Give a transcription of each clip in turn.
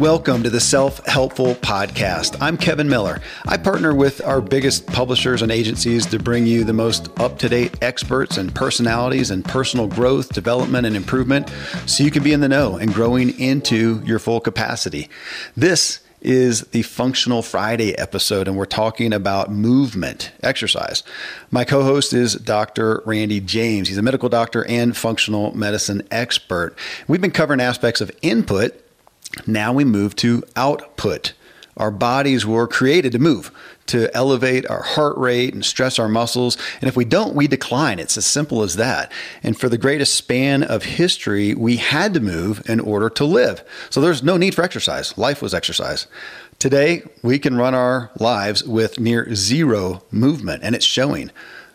Welcome to the Self Helpful Podcast. I'm Kevin Miller. I partner with our biggest publishers and agencies to bring you the most up to date experts and personalities in personal growth, development, and improvement so you can be in the know and growing into your full capacity. This is the Functional Friday episode, and we're talking about movement, exercise. My co host is Dr. Randy James. He's a medical doctor and functional medicine expert. We've been covering aspects of input now we move to output. Our bodies were created to move, to elevate our heart rate and stress our muscles. And if we don't, we decline. It's as simple as that. And for the greatest span of history, we had to move in order to live. So there's no need for exercise. Life was exercise. Today, we can run our lives with near zero movement, and it's showing.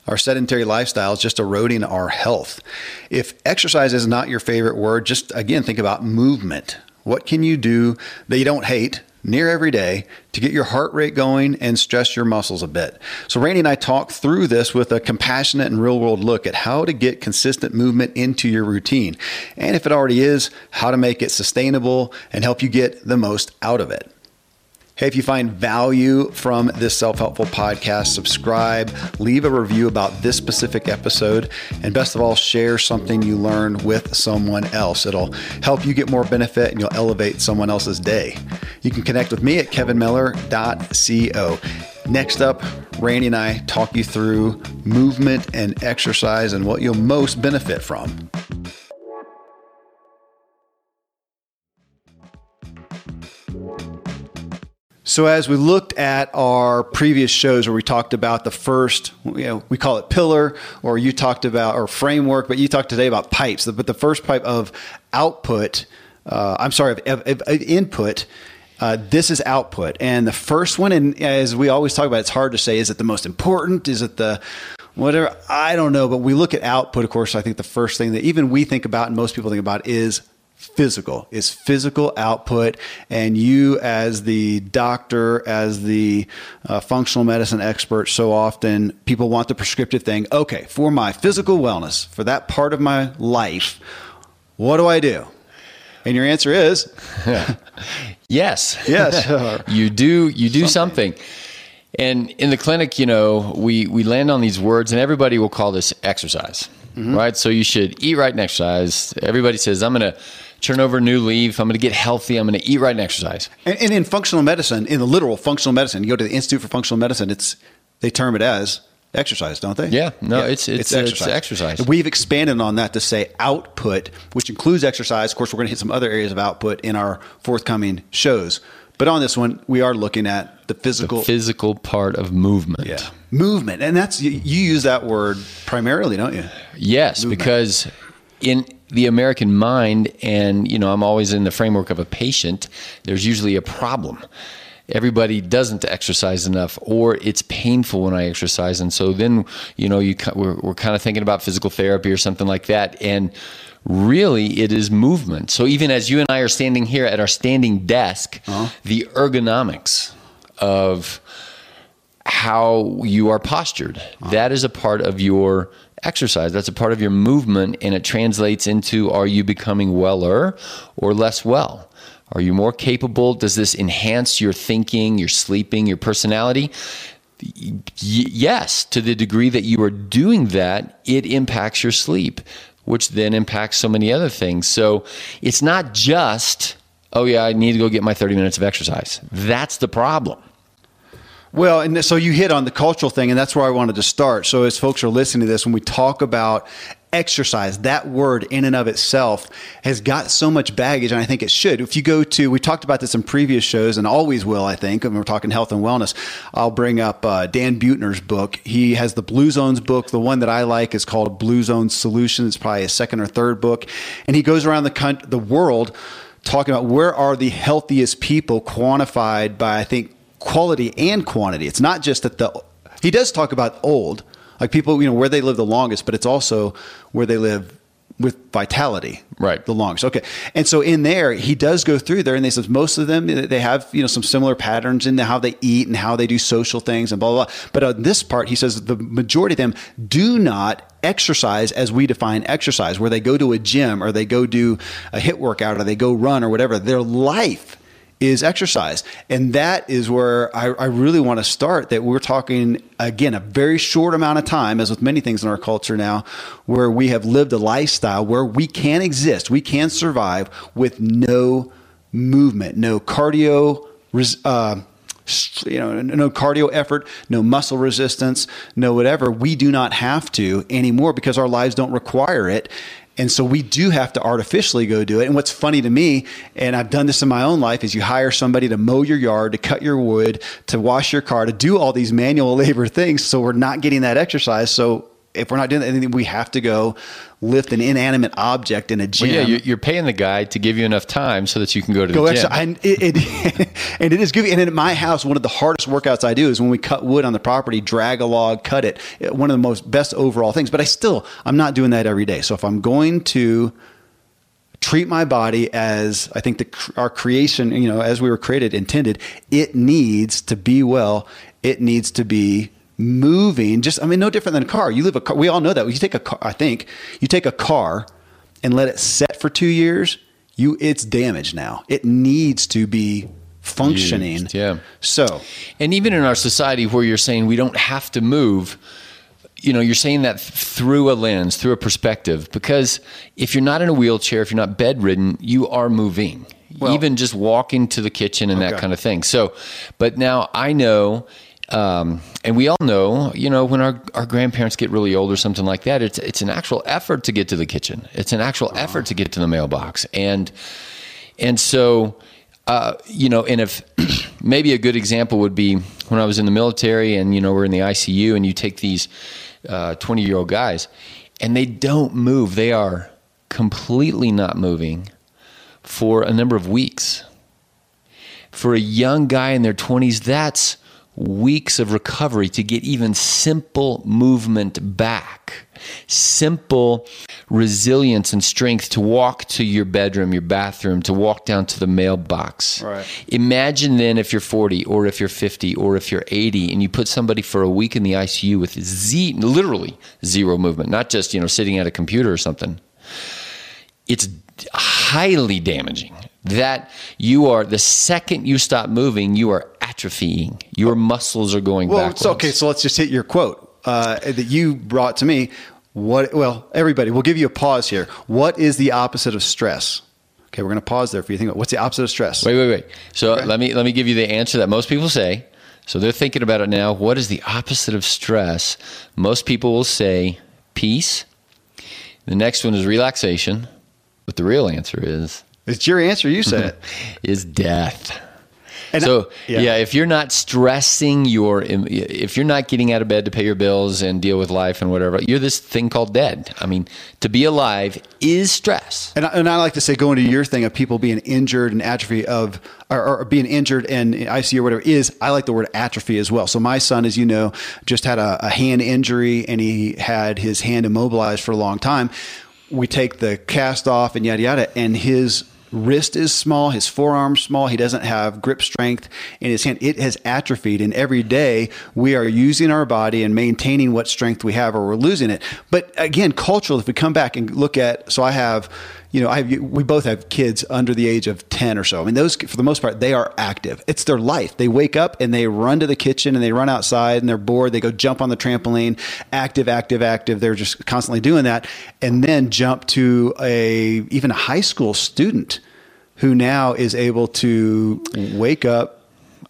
Our sedentary lifestyle is just eroding our health. If exercise is not your favorite word, just again think about movement. What can you do that you don't hate near every day to get your heart rate going and stress your muscles a bit. So, Randy and I talk through this with a compassionate and real world look at how to get consistent movement into your routine. And if it already is, how to make it sustainable and help you get the most out of it. Hey, if you find value from this self helpful podcast, subscribe, leave a review about this specific episode, and best of all, share something you learned with someone else. It'll help you get more benefit and you'll elevate someone else's day. You can connect with me at kevinmiller.co. Next up, Randy and I talk you through movement and exercise and what you'll most benefit from. So, as we looked at our previous shows where we talked about the first, you know, we call it pillar, or you talked about, or framework, but you talked today about pipes. But the first pipe of output, uh, I'm sorry, of, of, of input, uh, this is output. And the first one, and as we always talk about, it's hard to say, is it the most important? Is it the whatever? I don't know. But we look at output, of course, I think the first thing that even we think about and most people think about is physical. It's physical output and you as the doctor as the uh, functional medicine expert so often people want the prescriptive thing okay for my physical wellness for that part of my life what do i do? And your answer is? Yes. Yes. You do you do something. something. and in the clinic you know we we land on these words and everybody will call this exercise mm-hmm. right so you should eat right and exercise everybody says i'm going to turn over a new leaf. I'm going to get healthy. I'm going to eat right and exercise. And, and in functional medicine, in the literal functional medicine, you go to the Institute for Functional Medicine. It's they term it as exercise, don't they? Yeah, no, yeah, it's, it's, it's exercise. It's exercise. We've expanded on that to say output, which includes exercise. Of course, we're going to hit some other areas of output in our forthcoming shows. But on this one, we are looking at the physical the physical part of movement. Yeah, movement, and that's you, you use that word primarily, don't you? Yes, movement. because in the American mind, and you know, I'm always in the framework of a patient. There's usually a problem. Everybody doesn't exercise enough, or it's painful when I exercise, and so then you know, you we're, we're kind of thinking about physical therapy or something like that, and really it is movement. So even as you and I are standing here at our standing desk, uh-huh. the ergonomics of how you are postured, uh-huh. that is a part of your exercise. That's a part of your movement, and it translates into are you becoming weller or less well? Are you more capable? Does this enhance your thinking, your sleeping, your personality? Y- yes, to the degree that you are doing that, it impacts your sleep, which then impacts so many other things. So it's not just, oh, yeah, I need to go get my 30 minutes of exercise. That's the problem. Well, and so you hit on the cultural thing, and that's where I wanted to start. So, as folks are listening to this, when we talk about exercise, that word in and of itself has got so much baggage, and I think it should. If you go to, we talked about this in previous shows, and always will, I think, when we're talking health and wellness. I'll bring up uh, Dan Buettner's book. He has the Blue Zones book. The one that I like is called Blue Zone Solutions. It's probably a second or third book, and he goes around the the world talking about where are the healthiest people quantified by I think quality and quantity. It's not just that the he does talk about old, like people, you know, where they live the longest, but it's also where they live with vitality Right. the longest okay and so in there he does go through there and they says most of them they have you know some similar patterns in how they eat and how they do social things and blah blah, blah. but on this part he says the majority of them do not exercise as we define exercise where they go to a gym or they go do a HIIT workout or they go run or whatever their life is exercise. And that is where I, I, really want to start. That we're talking, again, a very short amount of time, as with many things in our culture now, where we have lived a lifestyle where we can exist, we can survive with no movement, no cardio. Uh, you know, no cardio effort, no muscle resistance, no whatever. We do not have to anymore because our lives don't require it. And so we do have to artificially go do it. And what's funny to me, and I've done this in my own life, is you hire somebody to mow your yard, to cut your wood, to wash your car, to do all these manual labor things. So we're not getting that exercise. So if we're not doing anything, we have to go lift an inanimate object in a gym. Well, yeah, you're paying the guy to give you enough time so that you can go to go the extra, gym. And it, it and it is good. And in my house, one of the hardest workouts I do is when we cut wood on the property, drag a log, cut it. One of the most best overall things. But I still, I'm not doing that every day. So if I'm going to treat my body as I think the, our creation, you know, as we were created, intended, it needs to be well. It needs to be moving just i mean no different than a car. You live a car we all know that. You take a car i think you take a car and let it set for two years you it's damaged now. It needs to be functioning. Used, yeah. So. And even in our society where you're saying we don't have to move you know you're saying that through a lens through a perspective because if you're not in a wheelchair if you're not bedridden you are moving well, even just walking to the kitchen and okay. that kind of thing. So but now i know um, and we all know, you know, when our, our grandparents get really old or something like that, it's it's an actual effort to get to the kitchen. It's an actual uh-huh. effort to get to the mailbox, and and so, uh, you know, and if maybe a good example would be when I was in the military, and you know, we're in the ICU, and you take these twenty uh, year old guys, and they don't move; they are completely not moving for a number of weeks. For a young guy in their twenties, that's weeks of recovery to get even simple movement back, simple resilience and strength to walk to your bedroom, your bathroom, to walk down to the mailbox. Right. Imagine then if you're 40 or if you're 50 or if you're 80 and you put somebody for a week in the ICU with z literally zero movement, not just, you know, sitting at a computer or something. It's highly damaging that you are the second you stop moving, you are atrophying. Your muscles are going well, backwards. okay, so let's just hit your quote uh, that you brought to me. What? Well, everybody, we'll give you a pause here. What is the opposite of stress? Okay, we're going to pause there for you. Think about what's the opposite of stress. Wait, wait, wait. So okay. let me let me give you the answer that most people say. So they're thinking about it now. What is the opposite of stress? Most people will say peace. The next one is relaxation. But the real answer is it's your answer. You said it. is death. And so yeah. yeah. if you're not stressing your, if you're not getting out of bed to pay your bills and deal with life and whatever, you're this thing called dead. I mean, to be alive is stress. And I, and I like to say, going to your thing of people being injured and atrophy of, or, or being injured and ICU or whatever is, I like the word atrophy as well. So my son, as you know, just had a, a hand injury and he had his hand immobilized for a long time. We take the cast off and yada yada, and his wrist is small, his forearm small, he doesn't have grip strength in his hand. It has atrophied, and every day we are using our body and maintaining what strength we have, or we're losing it. But again, cultural. If we come back and look at, so I have you know, I have, we both have kids under the age of 10 or so. I mean, those, for the most part, they are active. It's their life. They wake up and they run to the kitchen and they run outside and they're bored. They go jump on the trampoline, active, active, active. They're just constantly doing that. And then jump to a, even a high school student who now is able to wake up,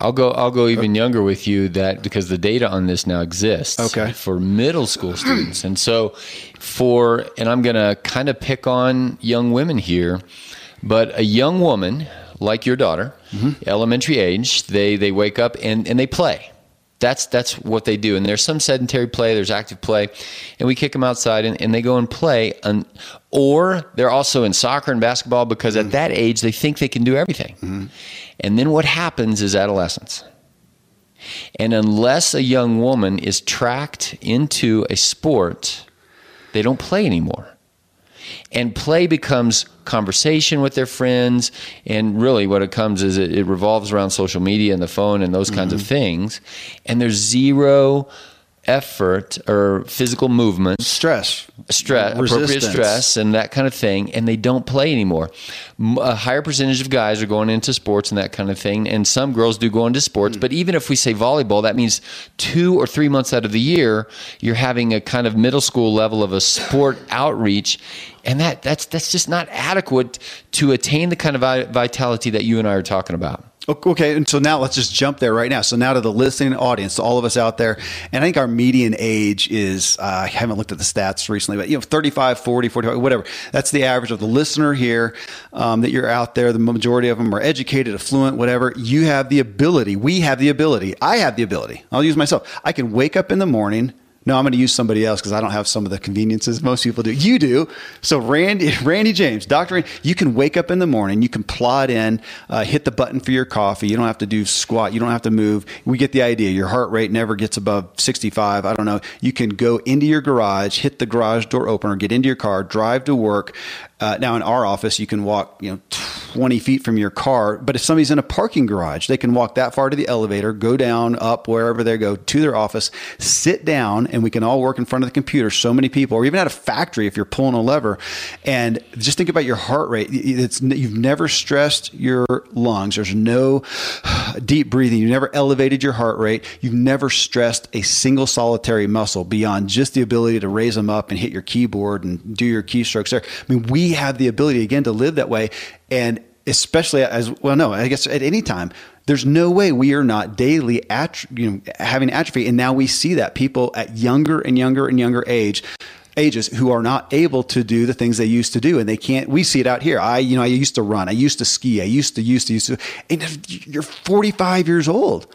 I'll go. I'll go even younger with you. That because the data on this now exists. Okay. For middle school students, and so for and I'm going to kind of pick on young women here, but a young woman like your daughter, mm-hmm. elementary age, they they wake up and and they play. That's that's what they do. And there's some sedentary play, there's active play, and we kick them outside and, and they go and play. And, or they're also in soccer and basketball because mm-hmm. at that age they think they can do everything. Mm-hmm. And then what happens is adolescence. And unless a young woman is tracked into a sport, they don't play anymore. and play becomes conversation with their friends and really what it comes is it, it revolves around social media and the phone and those kinds mm-hmm. of things and there's zero effort or physical movement, stress, stress, appropriate stress, and that kind of thing, and they don't play anymore. A higher percentage of guys are going into sports and that kind of thing, and some girls do go into sports. Mm. But even if we say volleyball, that means two or three months out of the year, you're having a kind of middle school level of a sport outreach, and that that's that's just not adequate to attain the kind of vitality that you and I are talking about. Okay, and so now let's just jump there right now. So now to the listening audience, to all of us out there, and I think our median age is, uh, I haven't looked at the stats recently, but you know, 35, 40, 45, whatever. That's the average of the listener here um, that you're out there. The majority of them are educated, affluent, whatever. You have the ability, we have the ability, I have the ability, I'll use myself. I can wake up in the morning – no, I'm going to use somebody else because I don't have some of the conveniences most people do. You do. So Randy, Randy James, Doctor, you can wake up in the morning, you can plot in, uh, hit the button for your coffee. You don't have to do squat. You don't have to move. We get the idea. Your heart rate never gets above 65. I don't know. You can go into your garage, hit the garage door opener, get into your car, drive to work, uh, now in our office, you can walk, you know, 20 feet from your car. But if somebody's in a parking garage, they can walk that far to the elevator, go down, up, wherever they go to their office, sit down, and we can all work in front of the computer. So many people, or even at a factory, if you're pulling a lever, and just think about your heart rate. It's you've never stressed your lungs. There's no deep breathing. You never elevated your heart rate. You've never stressed a single solitary muscle beyond just the ability to raise them up and hit your keyboard and do your keystrokes there. I mean, we have the ability again to live that way. And especially as well, no, I guess at any time, there's no way we are not daily at, you know, having atrophy. And now we see that people at younger and younger and younger age ages who are not able to do the things they used to do and they can't we see it out here i you know i used to run i used to ski i used to used to used to and you're 45 years old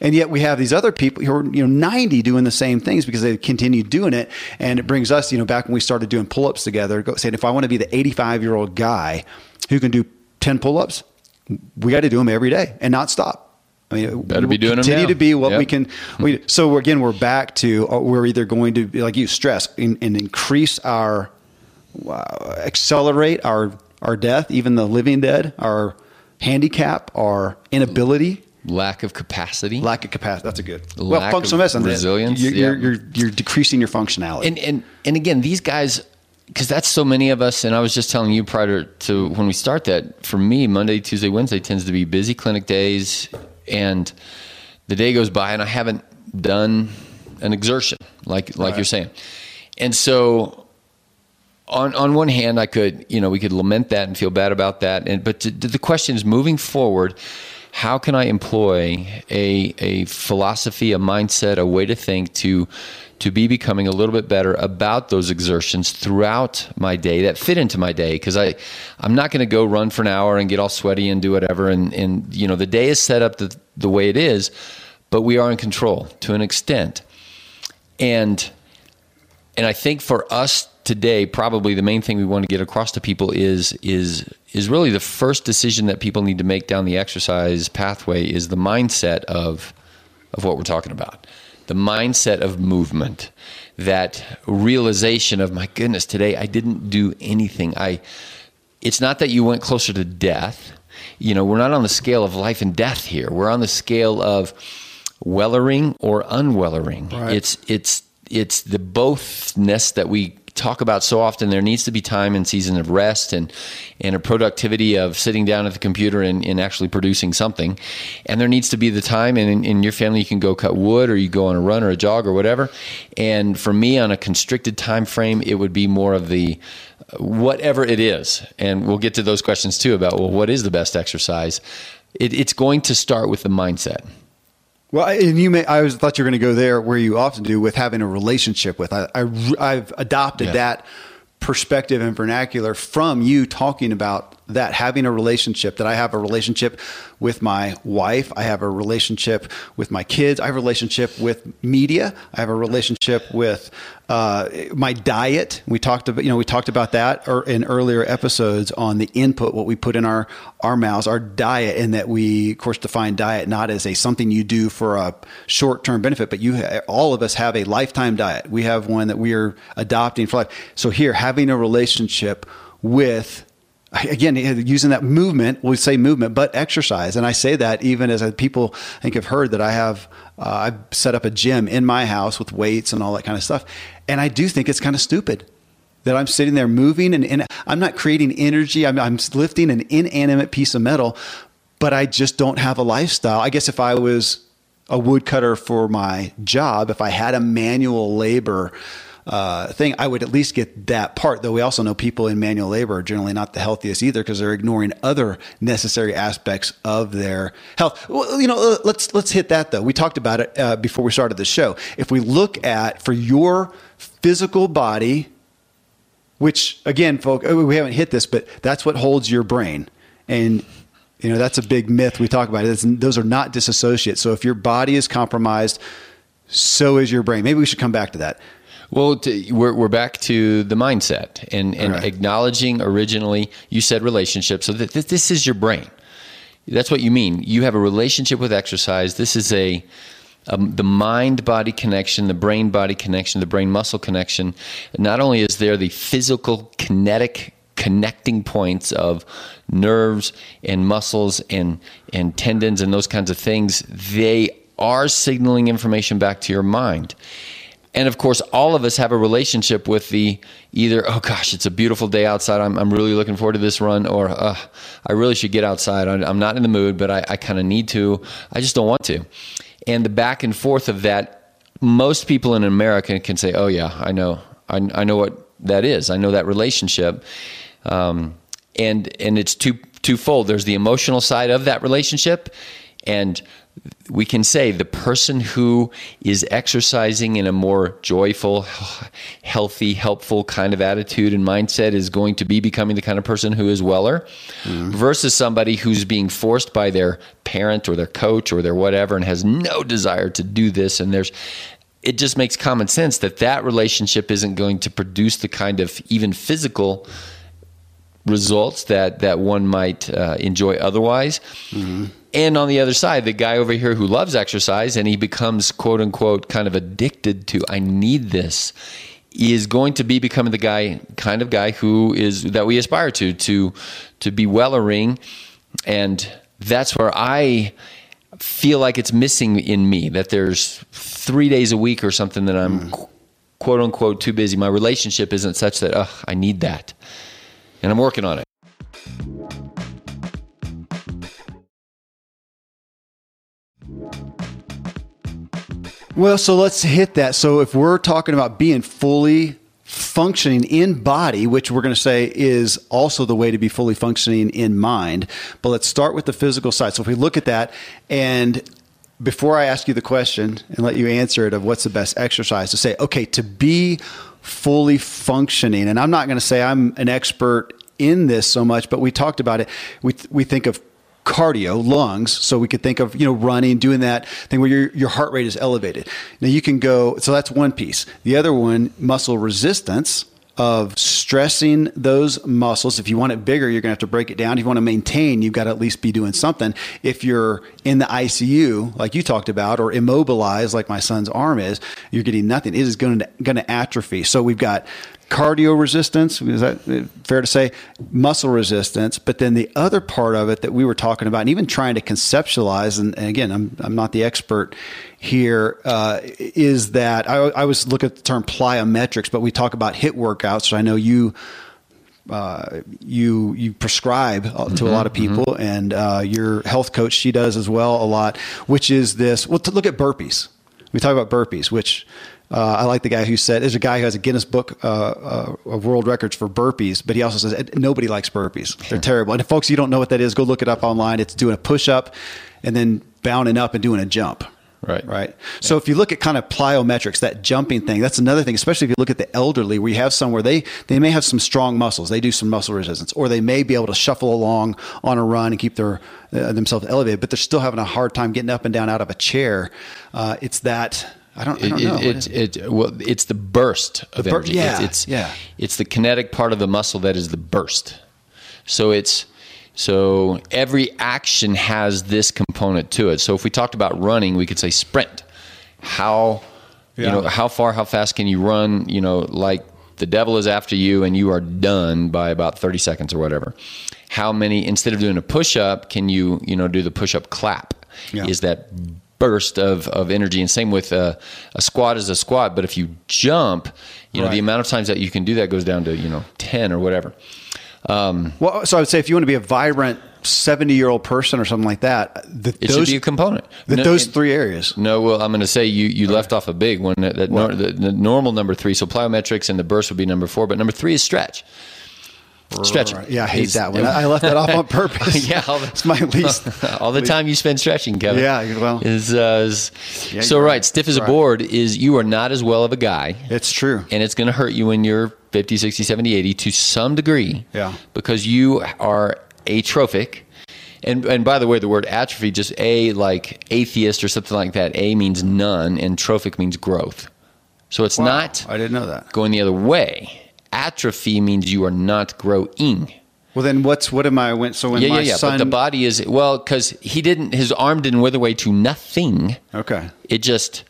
and yet we have these other people who are, you know, 90 doing the same things because they continue doing it. And it brings us, you know, back when we started doing pull ups together, saying, if I want to be the 85 year old guy who can do 10 pull ups, we got to do them every day and not stop. I mean, better be doing continue them to be what yep. we can. We, so again, we're back to uh, we're either going to like you stress and, and increase our uh, accelerate our our death, even the living dead, our handicap, our inability lack of capacity. Lack of capacity. That's a good. Lack well, functional medicine. Resilience. You're, yeah. you're, you're, you're, decreasing your functionality. And and and again, these guys, because that's so many of us. And I was just telling you prior to when we start that. For me, Monday, Tuesday, Wednesday tends to be busy clinic days, and the day goes by, and I haven't done an exertion like like right. you're saying. And so on on one hand, I could you know we could lament that and feel bad about that, and but to, the question is moving forward how can I employ a, a philosophy, a mindset, a way to think to to be becoming a little bit better about those exertions throughout my day that fit into my day? Because I I'm not going to go run for an hour and get all sweaty and do whatever and and you know the day is set up the, the way it is but we are in control to an extent. And and I think for us today, probably the main thing we want to get across to people is is is really the first decision that people need to make down the exercise pathway is the mindset of of what we're talking about. The mindset of movement, that realization of my goodness, today I didn't do anything. I it's not that you went closer to death. You know, we're not on the scale of life and death here. We're on the scale of wellering or unwellering. Right. It's it's it's the bothness that we talk about so often there needs to be time and season of rest and and a productivity of sitting down at the computer and, and actually producing something. And there needs to be the time and in, in, your family you can go cut wood or you go on a run or a jog or whatever. And for me on a constricted time frame it would be more of the whatever it is. And we'll get to those questions too about well what is the best exercise? It, it's going to start with the mindset well, and you may, I always thought you were going to go there where you often do with having a relationship with. I, I, have adopted yeah. that perspective and vernacular from you talking about that having a relationship that I have a relationship with my wife I have a relationship with my kids I have a relationship with media I have a relationship with uh, my diet. We talked about you know we talked about that or in earlier episodes on the input what we put in our our mouths our diet and that we of course define diet not as a something you do for a short term benefit but you all of us have a lifetime diet. We have one that we are adopting for life. So here having a relationship with again using that movement we say movement but exercise. And i say that even as people i think have heard that i have uh, i've set up a gym in my house with weights and all that kind of stuff. And i do think it's kind of stupid that i'm sitting there moving and, and i'm not creating energy. I'm, I'm lifting an inanimate piece of metal but i just don't have a lifestyle. I guess if i was a woodcutter for my job if i had a manual labor uh, thing, I would at least get that part. Though we also know people in manual labor are generally not the healthiest either because they're ignoring other necessary aspects of their health. Well, you know, uh, let's let's hit that though. We talked about it uh, before we started the show. If we look at for your physical body, which again, folks, uh, we haven't hit this, but that's what holds your brain and you know that's a big myth we talk about it. those are not disassociates so if your body is compromised so is your brain maybe we should come back to that well, to, we're, we're back to the mindset and, and right. acknowledging originally, you said relationship. So that this is your brain. That's what you mean. You have a relationship with exercise. This is a, um, the mind body connection, the brain body connection, the brain muscle connection. Not only is there the physical kinetic connecting points of nerves and muscles and, and tendons and those kinds of things, they are signaling information back to your mind. And of course, all of us have a relationship with the either, oh gosh, it's a beautiful day outside. I'm, I'm really looking forward to this run, or uh, I really should get outside. I'm not in the mood, but I, I kind of need to. I just don't want to. And the back and forth of that, most people in America can say, oh yeah, I know. I, I know what that is. I know that relationship. Um, and, and it's two, twofold. There's the emotional side of that relationship and we can say the person who is exercising in a more joyful, healthy, helpful kind of attitude and mindset is going to be becoming the kind of person who is weller mm. versus somebody who's being forced by their parent or their coach or their whatever and has no desire to do this. And there's, it just makes common sense that that relationship isn't going to produce the kind of even physical results that that one might uh, enjoy otherwise. Mm-hmm. And on the other side, the guy over here who loves exercise and he becomes quote unquote kind of addicted to I need this is going to be becoming the guy kind of guy who is that we aspire to to to be wellering and that's where I feel like it's missing in me that there's 3 days a week or something that I'm mm. quote unquote too busy my relationship isn't such that ugh I need that and I'm working on it. Well, so let's hit that. So if we're talking about being fully functioning in body, which we're going to say is also the way to be fully functioning in mind, but let's start with the physical side. So if we look at that and before I ask you the question and let you answer it of what's the best exercise to say, okay, to be fully functioning, and I'm not going to say I'm an expert in this so much, but we talked about it. We, we think of cardio, lungs. So we could think of, you know, running, doing that thing where your, your heart rate is elevated. Now you can go, so that's one piece. The other one, muscle resistance of stressing those muscles. If you want it bigger, you're going to have to break it down. If you want to maintain, you've got to at least be doing something. If you're in the ICU, like you talked about, or immobilized, like my son's arm is, you're getting nothing. It is going to, going to atrophy. So we've got cardio resistance is that fair to say muscle resistance but then the other part of it that we were talking about and even trying to conceptualize and, and again I'm, I'm not the expert here uh, is that I, I was look at the term plyometrics but we talk about HIIT workouts so I know you uh, you you prescribe to mm-hmm, a lot of mm-hmm. people mm-hmm. and uh, your health coach she does as well a lot which is this well to look at burpees we talk about burpees which uh, I like the guy who said there's a guy who has a Guinness Book uh, uh, of World Records for burpees, but he also says nobody likes burpees. They're terrible. And folks, you don't know what that is, go look it up online. It's doing a push up and then bounding up and doing a jump. Right. Right. Yeah. So if you look at kind of plyometrics, that jumping thing, that's another thing, especially if you look at the elderly where you have some where they, they may have some strong muscles. They do some muscle resistance or they may be able to shuffle along on a run and keep their, uh, themselves elevated, but they're still having a hard time getting up and down out of a chair. Uh, it's that, I don't, I don't it, know. It, it, it, well, it's the burst of the bur- energy. Yeah, it's, it's, yeah. It's the kinetic part of the muscle that is the burst. So it's so every action has this component to it. So if we talked about running, we could say sprint. How yeah. you know how far, how fast can you run? You know, like the devil is after you and you are done by about 30 seconds or whatever. How many instead of doing a push up, can you you know do the push up clap? Yeah. Is that burst of, of energy and same with a, a squat is a squat but if you jump you know Right. the amount of times that you can do that goes down to you know 10 or whatever um, Well, so I would say if you want to be a vibrant 70 year old person or something like that, the, it those, should be a component No- those three areas. No, well, I'm going to say you, you left off a big one. That, that nor, the, the normal number three. So plyometrics and the burst would be number four, but number three is stretch. Stretching. Yeah, I hate Is- that one. I left that off on purpose. yeah, all the, it's my least. all the time you spend stretching, Kevin. Yeah, well- is, uh, is Yeah, so right. right. Stiff as a board is you are not as well of a guy, It's true. and it's going to hurt you when you're 50, 60, 70, 80 to some degree. Yeah. because you are atrophic. And, and by the way, the word atrophy, just A like atheist or something like that. A means none, and trophic means growth. So it's not I didn't know that. going the other way. Atrophy means you are not growing. Well, then what's what am I? When so when Yeah, my yeah, yeah. son. But the body is well because he didn't. His arm didn't wither away to nothing. okay. It just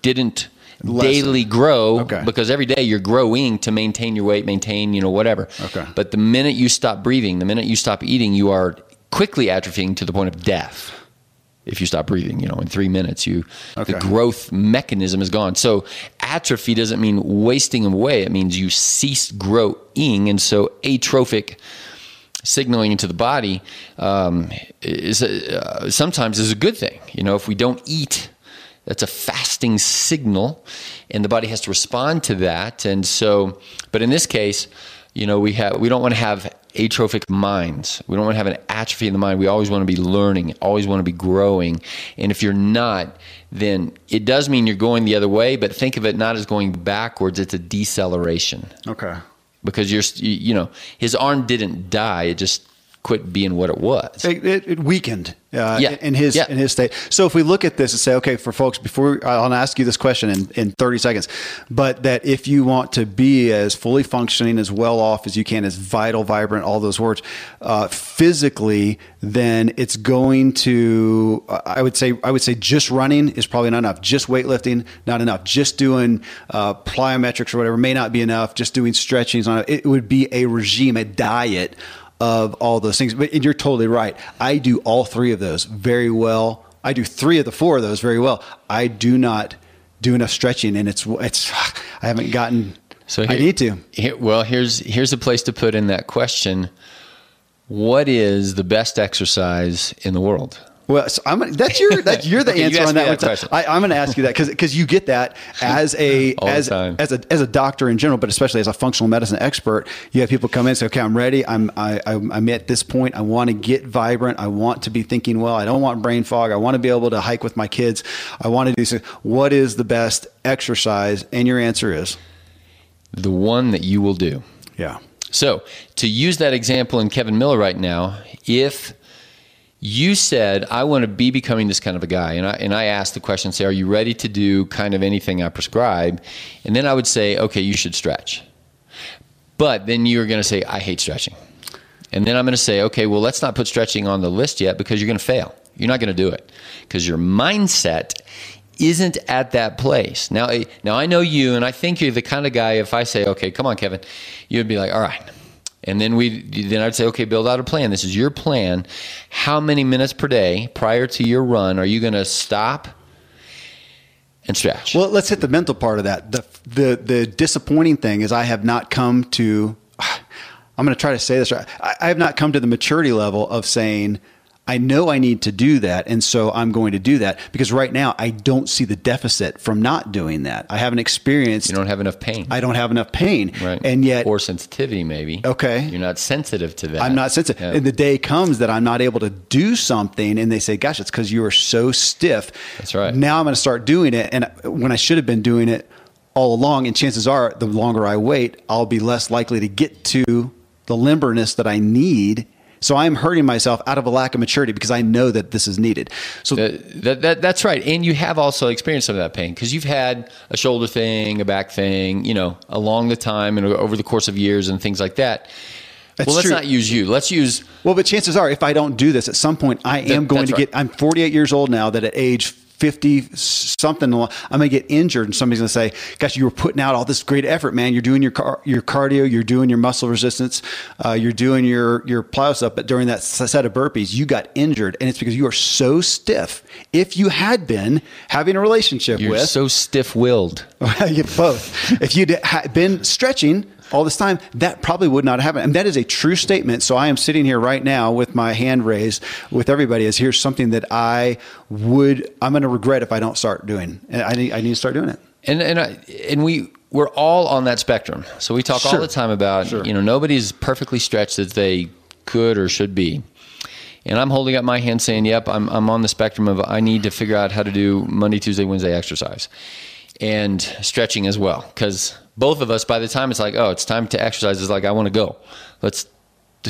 didn't Lessen. daily grow Okay. because every day you're growing to maintain your weight, maintain you know whatever. Okay. But the minute you stop breathing, the minute you stop eating, you are quickly atrophying to the point of death. If you stop breathing, you know, in three minutes, you Okay. the growth mechanism is gone. So atrophy doesn't mean wasting away; it means you cease growing, and so atrophic signaling into the body um, is uh, sometimes is a good thing. You know, if we don't eat, that's a fasting signal, and the body has to respond to that. And so, but in this case, you know, we have we don't want to have atrophic minds. We don't want to have an atrophy in the mind. We always want to be learning, always want to be growing. And if you're not, then it does mean you're going the other way. But think of it not as going backwards; it's a deceleration Okay. because you're you you know his arm didn't die it just quit being what it was It, it, it weakened uh, Yeah. in his Yeah. in his state. So if we look at this and say, okay, for folks, before I'll ask you this question in, in 30 seconds, but that if you want to be as fully functioning, as well off as you can, as vital, vibrant, all those words, uh, physically, then it's going to. I would say I would say just running is probably not enough. Just weightlifting, not enough. Just doing uh, plyometrics or whatever may not be enough. Just doing stretching is not. enough. It would be a regime, a diet of all those things. But and you're totally right. I do all three of those very well. I do three of the four of those very well. I do not do enough stretching, and it's it's. I haven't gotten. so I need to. here- well here's here's a place to put in that question what is the best exercise in the world Well, so I'm, that's your that's you're the Okay, answer asked on that, one. question. I, I'm going to ask you that because because you get that as a as as a as a doctor in general, but especially as a functional medicine expert, you have people come in and say, "Okay, I'm ready. I'm I, I'm I'm at this point. I want to get vibrant. I want to be thinking well. I don't want brain fog. I want to be able to hike with my kids. I want to do so. What is the best exercise?" And your answer is, the one that you will do yeah, so to use that example in kevin miller right now if you said i want to be becoming this kind of a guy. And I, and I asked the question say are you ready to do kind of anything i prescribe? And then i would say okay you should stretch. But then you're going to say i hate stretching. And then i'm going to say okay well let's not put stretching on the list yet because you're going to fail. You're not going to do it. Because your mindset isn't at that place. Now eh, now i know you and i think you're the kind of guy if i say okay come on kevin you'd be like all right and then we then I'd say, okay, build out a plan. This is your plan. How many minutes per day prior to your run are you going to stop and stretch? Well, let's hit the mental part of that. The the the disappointing thing is I have not come to. I'm going to try to say this right. I, I have not come to the maturity level of saying. I know I need to do that, and so I'm going to do that because right now I don't see the deficit from not doing that. I haven't experienced. you don't have enough pain, I don't have enough pain, right? and yet or sensitivity, maybe. Okay. you're not sensitive to that. I'm not sensitive. Yeah. And the day comes that I'm not able to do something, and they say, "Gosh, it's because you are so stiff." That's right. Now I'm going to start doing it, and when I should have been doing it all along, and chances are, the longer I wait, I'll be less likely to get to the limberness that I need. So I'm hurting myself out of a lack of maturity because I know that this is needed. So That, that, that, that's right. And you have also experienced some of that pain because you've had a shoulder thing, a back thing, you know, along the time and over the course of years and things like that. That's well, let's true. not use you. Let's use Well, but chances are, if I don't do this, at some point, I am That- going to right. get. I'm 48 years old now. That at age 50 something i'm going to get injured and somebody's going to say gosh you were putting out all this great effort man. You're doing your car, your cardio you're doing your muscle resistance uh, you're doing your your plyo stuff. But during that set of burpees you got injured and it's because you are so stiff. If you had been having a relationship you're with so stiff-willed. You both. If you'd been stretching all this time, that probably would not happen. And that is a true statement. So I am sitting here right now with my hand raised with everybody as here's something that I would, I'm going to regret if I don't start doing. And I need, I need to start doing it. And, and, I, and we, we're all on that spectrum. So we talk sure. all the time about, sure. you know, nobody's perfectly stretched as they could or should be. And I'm holding up my hand saying, yep, I'm, I'm on the spectrum of I need to figure out how to do Monday, Tuesday, Wednesday exercise and stretching as well. Because both of us, by the time it's like, oh, it's time to exercise, is like, I want to go. Let's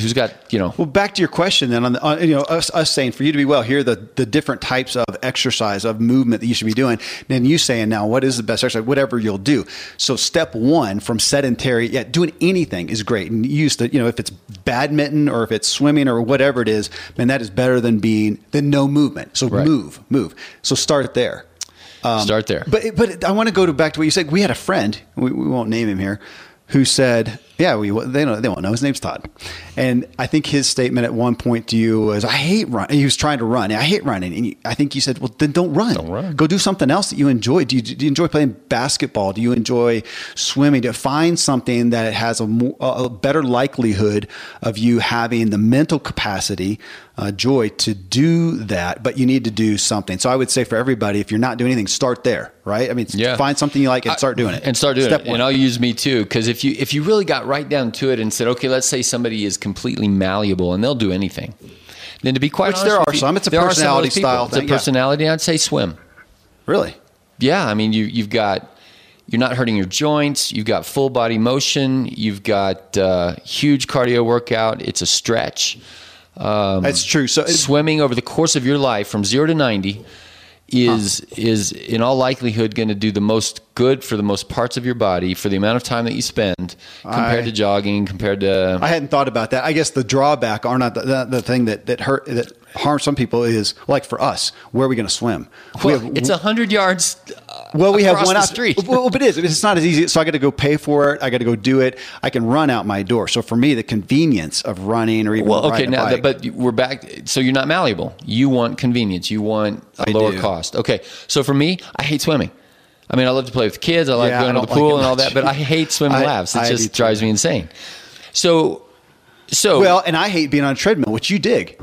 who's got you know? Well back to your question then on, the, on you know us, us saying for you to be well here are the the different types of exercise of movement that you should be doing. Then you saying now what is the best exercise? Whatever you'll do. So step one from sedentary yeah doing anything is great. And you used to you know if it's badminton or if it's swimming or whatever it is man that is better than being than no movement. So right. move move. So start there um, Start there. But but I want to go to back to what you said. We had a friend. We, we won't name him here, who said, "Yeah, we they don't they won't know his name's Todd," and I think his statement at one point to you was, "I hate run." He was trying to run. I hate running, and you, I think you said, "Well, then don't run. Don't run. Go do something else that you enjoy. Do you, do you enjoy playing basketball? Do you enjoy swimming? To find something that has a, more, a better likelihood of you having the mental capacity." Uh, joy to do that, but you need to do something. So I would say for everybody, if you're not doing anything, start there, right? I mean, yeah. find something you like and start doing it, and start doing Step it. One. And I'll use me too, because if you if you really got right down to it and said, okay, let's say somebody is completely malleable and they'll do anything. Then to be quite Which honest, there are you, some. It's a personality style. Thing, it's a personality. Yeah. I'd say swim. Really? Yeah. I mean, you you've got you're not hurting your joints. You've got full body motion. You've got uh, huge cardio workout. It's a stretch. Um, That's true. So swimming over the course of your life from zero to ninety is huh. is in all likelihood going to do the most good for the most parts of your body for the amount of time that you spend compared I, to jogging compared to I hadn't thought about that. I guess the drawback are not the, the, the thing that that hurt that harm some people is like for us, where are we going to swim? Well, we have, it's a hundred yards. Uh, well, we have one out. Street. Well, but it is. It's not as easy. So I got to go pay for it. I got to go do it. I can run out my door. So for me, the convenience of running or even well, okay, now, bike, but we're back. So you're not malleable. You want convenience. You want a I lower do. cost. Okay. So for me, I hate swimming. I mean, I love to play with kids. I like yeah, going to the pool like and all that, but I hate swimming I, laps. It I just drives me insane. So, so well, and I hate being on a treadmill, which you dig.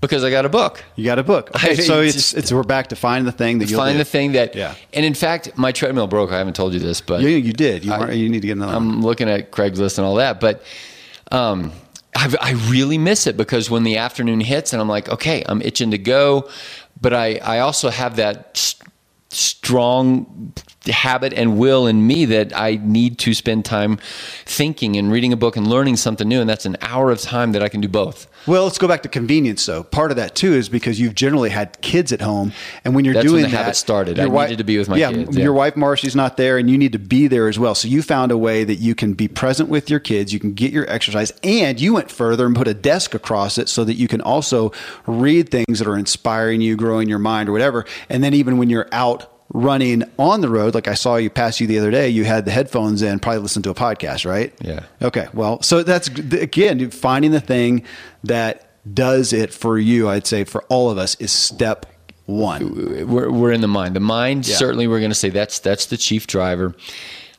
Because I got a book. You got a book. Okay, so it's, it's, it's we're back to find the thing that you find do. the thing that. Yeah. And in fact, my treadmill broke. I haven't told you this, but you, you did. You, I, you need to get another. I'm one. looking at Craigslist and all that, but um, I, I really miss it because when the afternoon hits and I'm like, okay, I'm itching to go, but I I also have that strong habit and will in me that I need to spend time thinking and reading a book and learning something new. And that's an hour of time that I can do both. Well, let's go back to convenience, though. Part of that too is because you've generally had kids at home, and when you're That's doing when the that, habit started. I wife, needed to be with my yeah, kids. Yeah, your wife Marcy's not there, and you need to be there as well. So you found a way that you can be present with your kids, you can get your exercise, and you went further and put a desk across it so that you can also read things that are inspiring you, growing your mind, or whatever. And then even when you're out running on the road, like I saw you pass you the other day, you had the headphones in, probably listened to a podcast, right? Yeah. Okay. Well, so that's again finding the thing that does it for you. I'd say for all of us is step one. We're, we're in the mind. The mind yeah. certainly we're going to say that's that's the chief driver.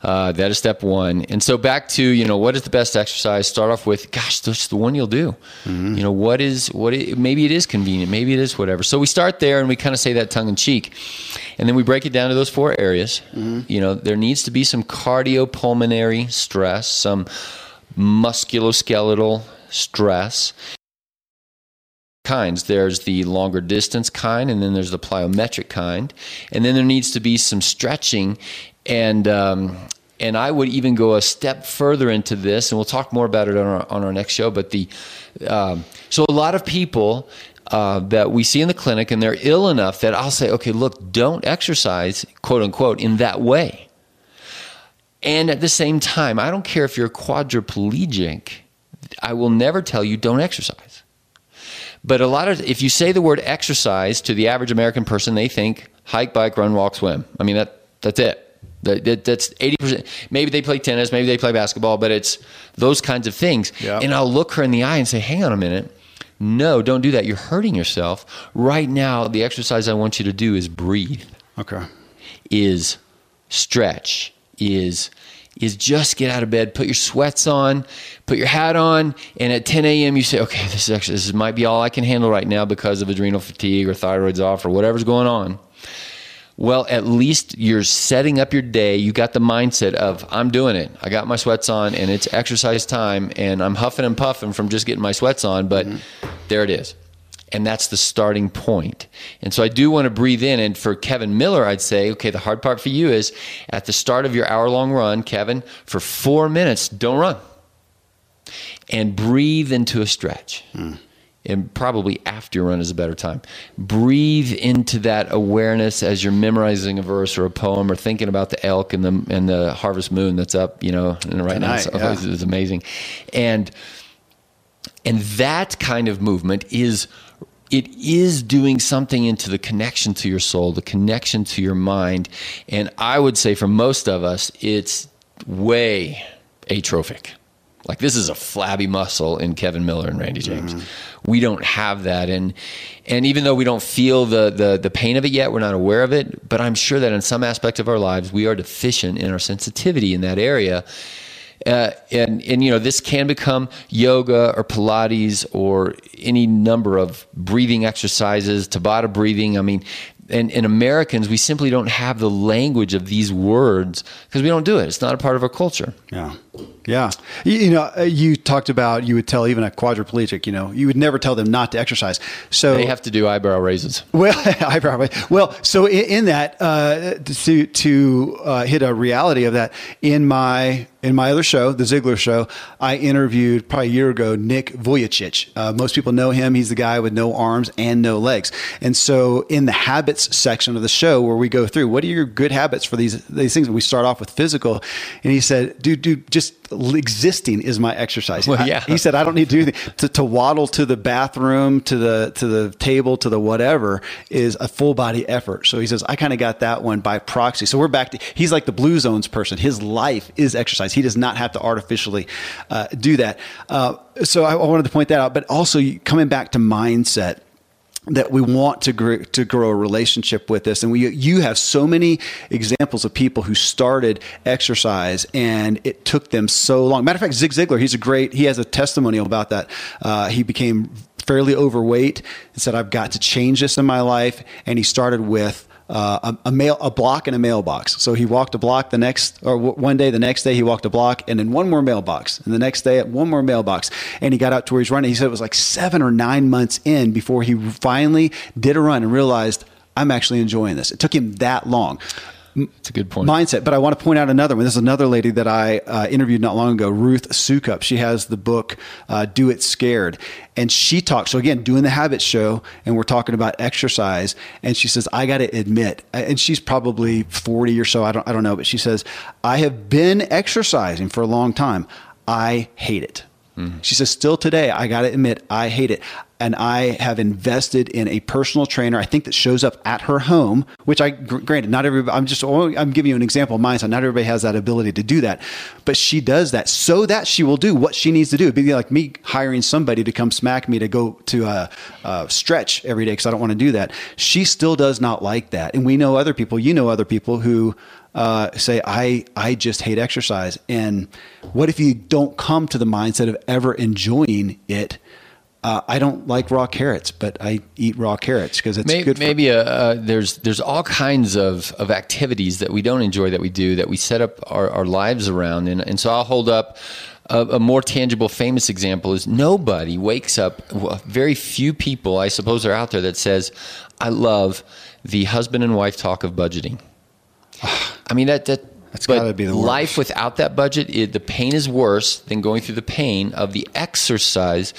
Uh, that is step one. And so back to you know what is the best exercise? Start off with gosh, that's the one you'll do. Mm-hmm. You know what is what? It, maybe it is convenient. Maybe it is whatever. So we start there and we kind of say that tongue in cheek, and then we break it down to those four areas. Mm-hmm. You know there needs to be some cardiopulmonary stress, some musculoskeletal stress kinds. There's the longer distance kind, and then there's the plyometric kind, and then there needs to be some stretching and um, and I would even go a step further into this, and we'll talk more about it on our on our next show. But the um, so a lot of people uh, that we see in the clinic, and they're ill enough that I'll say, okay, look, don't exercise, quote unquote, in that way. And at the same time, I don't care if you're quadriplegic, I will never tell you don't exercise But a lot of, if you say the word exercise to the average American person, they think hike, bike, run, walk, swim. I mean, that that's it. That, that, that's 80%. Maybe they play tennis, maybe they play basketball, but it's those kinds of things. Yeah. And I'll look her in the eye and say, hang on a minute. No, don't do that. You're hurting yourself. Right now, the exercise I want you to do is breathe, Okay. is stretch, is is just get out of bed, put your sweats on, put your hat on, and at 10 a.m. you say, okay, this is actually this might be all I can handle right now because of adrenal fatigue or thyroid's off or whatever's going on. Well, at least you're setting up your day. You got the mindset of I'm doing it. I got my sweats on, and it's exercise time, and I'm huffing and puffing from just getting my sweats on. But mm-hmm. there it is, and that's the starting point. And so I do want to breathe in. And for Kevin Miller, I'd say, okay, the hard part for you is at the start of your hour long run, Kevin, for four minutes, don't run, and breathe into a stretch mm. And probably after your run is a better time. Breathe into that awareness as you're memorizing a verse or a poem or thinking about the elk and the and the harvest moon that's up, you know, and right now it's, yeah. it's amazing. And and that kind of movement is it is doing something into the connection to your soul, the connection to your mind. And I would say for most of us, it's way atrophic. Like this is a flabby muscle in Kevin Miller and Randy James. We don't have that, and and even though we don't feel the, the the pain of it yet, we're not aware of it. But I'm sure that in some aspect of our lives, we are deficient in our sensitivity in that area. Uh, and and you know this can become yoga or Pilates or any number of breathing exercises, Tabata breathing. I mean, and, and Americans, we simply don't have the language of these words because we don't do it. It's not a part of our culture. Yeah. Yeah. You, you know, uh, you talked about you would tell even a quadriplegic, you know, you would never tell them not to exercise. So They have to do eyebrow raises. Well, eyebrow. Well, so in, in that, uh, to to uh, hit a reality of that, in my in my other show, the Ziglar Show, I interviewed probably a year ago Nick Vujicic. Uh, most people know him. He's the guy with no arms and no legs. And so, in the habits section of the show, where we go through, what are your good habits for these these things? And we start off with physical, and he said, "Dude, dude, just." Existing is my exercise. Well, I- he said I don't need to do anything. To, to waddle to the bathroom, to the to the table, to the whatever is a full body effort. So he says I kind of got that one by proxy. So we're back to he's like the blue zones person. His life is exercise. He does not have to artificially uh, do that. Uh, so I, I wanted to point that out. But also coming back to mindset that we want to grow, to grow a relationship with this. And we, you have so many examples of people who started exercise and it took them so long. Matter of fact, Zig Ziglar, he's a great, he has a testimonial about that. Uh, he became fairly overweight and said, I've got to change this in my life. And he started with uh, a, a mail, a block and a mailbox. So he walked a block the next, or w- one day, the next day he walked a block and then one more mailbox. And the next day, one more mailbox. And he got out to where he's running. He said it was like seven or nine months in before he finally did a run and realized, I'm actually enjoying this. It took him that long. It's a good point. Mindset. But I want to point out another one. This is another lady that I uh, interviewed not long ago, Ruth Soukup. She has the book uh, Do It Scared. And she talks, so again, doing the habit show, and we're talking about exercise. And she says, I got to admit, and she's probably 40 or so, I don't, I don't know, but she says, I have been exercising for a long time. I hate it. She says, still today, I got to admit, I hate it. And I have invested in a personal trainer, I think that shows up at her home, which I, gr- granted, not everybody, I'm just, I'm giving you an example of mine. So not everybody has that ability to do that. But she does that so that she will do what she needs to do. It'd be like me hiring somebody to come smack me to go to a stretch every day because I don't want to do that. She still does not like that. And we know other people, you know, other people who, uh, say I I just hate exercise. And what if you don't come to the mindset of ever enjoying it? Uh, I don't like raw carrots, but I eat raw carrots because it's maybe, good. For, maybe uh, uh, there's there's all kinds of, of activities that we don't enjoy that we do that we set up our, our lives around and, and so I'll hold up a, a more tangible famous example is nobody wakes up well, very few people I suppose are out there that says I love the husband and wife talk of budgeting I mean that that That's but gotta be the worst. life without that budget it, the pain is worse than going through the pain of the exercise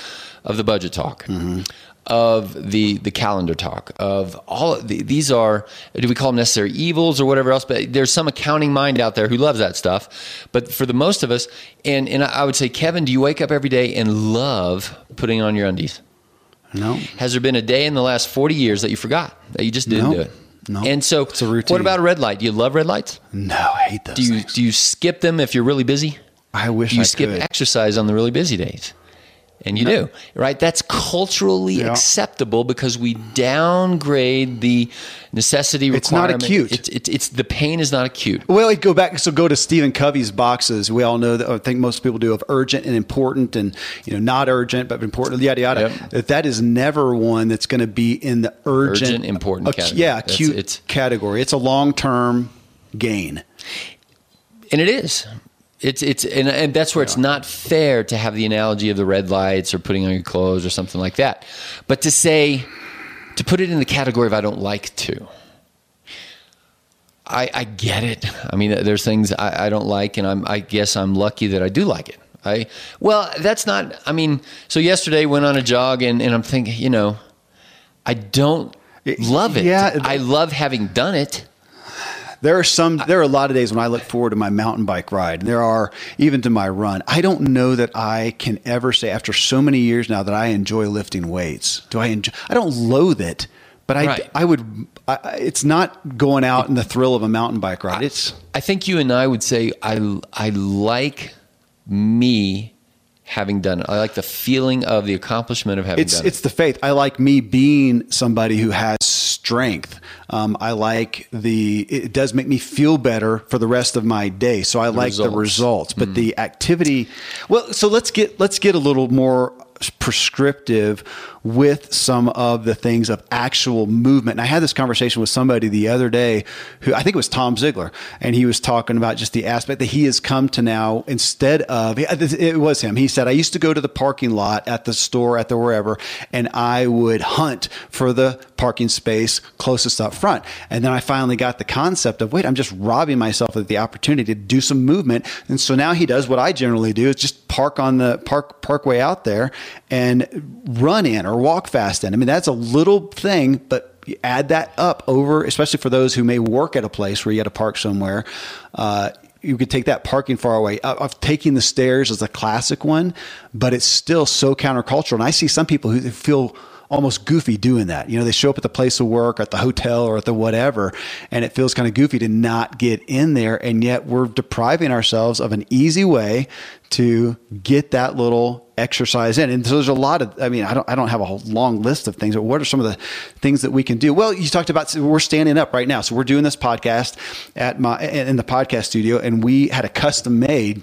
of the budget talk Mm-hmm. of the the calendar talk of all of the, these are do we call them necessary evils or whatever else but there's some accounting mind out there who loves that stuff but for the most of us and and I would say Kevin do you wake up every day and love putting on your undies No. Has there been a day in the last 40 years that you forgot that you just didn't No. do it? No. And so, It's a routine. what about a red light? Do you love red lights? No, I hate those. Do you things. do you skip them if you're really busy? I wish Do you I skip could. exercise on the really busy days? And you do, right? That's culturally Yeah. acceptable because we downgrade the necessity It's not acute. It's, it's, it's the pain is not acute. Well, go back. So go to Stephen Covey's boxes. We all know that. I think most people do of urgent and important, and you know, not urgent but important. Yada yada. Yep. That that is never one that's going to be in the urgent, Urgent, important ac- category. Yeah, acute it's- category. It's a long term gain. And it is. It's it's and, and that's where it's not fair to have the analogy of the red lights or putting on your clothes or something like that. But to say to put it in the category of I don't like to. I, I get it. I mean, there's things I, I don't like, and I'm, I guess I'm lucky that I do like it. I well, that's not. I mean, so yesterday went on a jog, and, and I'm thinking, you know, I don't love it. Yeah. I love having done it. There are some. There are a lot of days when I look forward to my mountain bike ride. There are even to my run. I don't know that I can ever say after so many years now that I enjoy lifting weights. Do I enjoy? I don't loathe it, but I Right. I would. I, it's not going out in the thrill of a mountain bike ride. It's I think you and I would say I I like me having done it. I like the feeling of the accomplishment of having it's done it's the faith. I like me being somebody who has strength. Um, I like the. It does make me feel better for the rest of my day. So I like the results. results, but the activity. Well, so let's get let's get a little more prescriptive with some of the things of actual movement. And I had this conversation with somebody the other day who I think it was Tom Ziglar, and he was talking about just the aspect that he has come to now instead of it was him. He said, I used to go to the parking lot at the store, at the wherever, and I would hunt for the parking space closest up front. And then I finally got the concept of wait, I'm just robbing myself of the opportunity to do some movement. And so now he does what I generally do is just park on the park parkway out there and run in or walk fast in. I mean, that's a little thing, but you add that up over, especially for those who may work at a place where you had to park somewhere. Uh, you could take that parking far away. Of taking the stairs is a classic one, but it's still so countercultural. And I see some people who feel almost goofy doing that. You know, they show up at the place of work, or at the hotel, or at the whatever, and it feels kind of goofy to not get in there. And yet we're depriving ourselves of an easy way to get that little exercise in. And so there's a lot of, I mean, I don't, I don't have a long list of things, but what are some of the things that we can do? Well, you talked about, we're standing up right now. So we're doing this podcast at my, in the podcast studio, and we had a custom made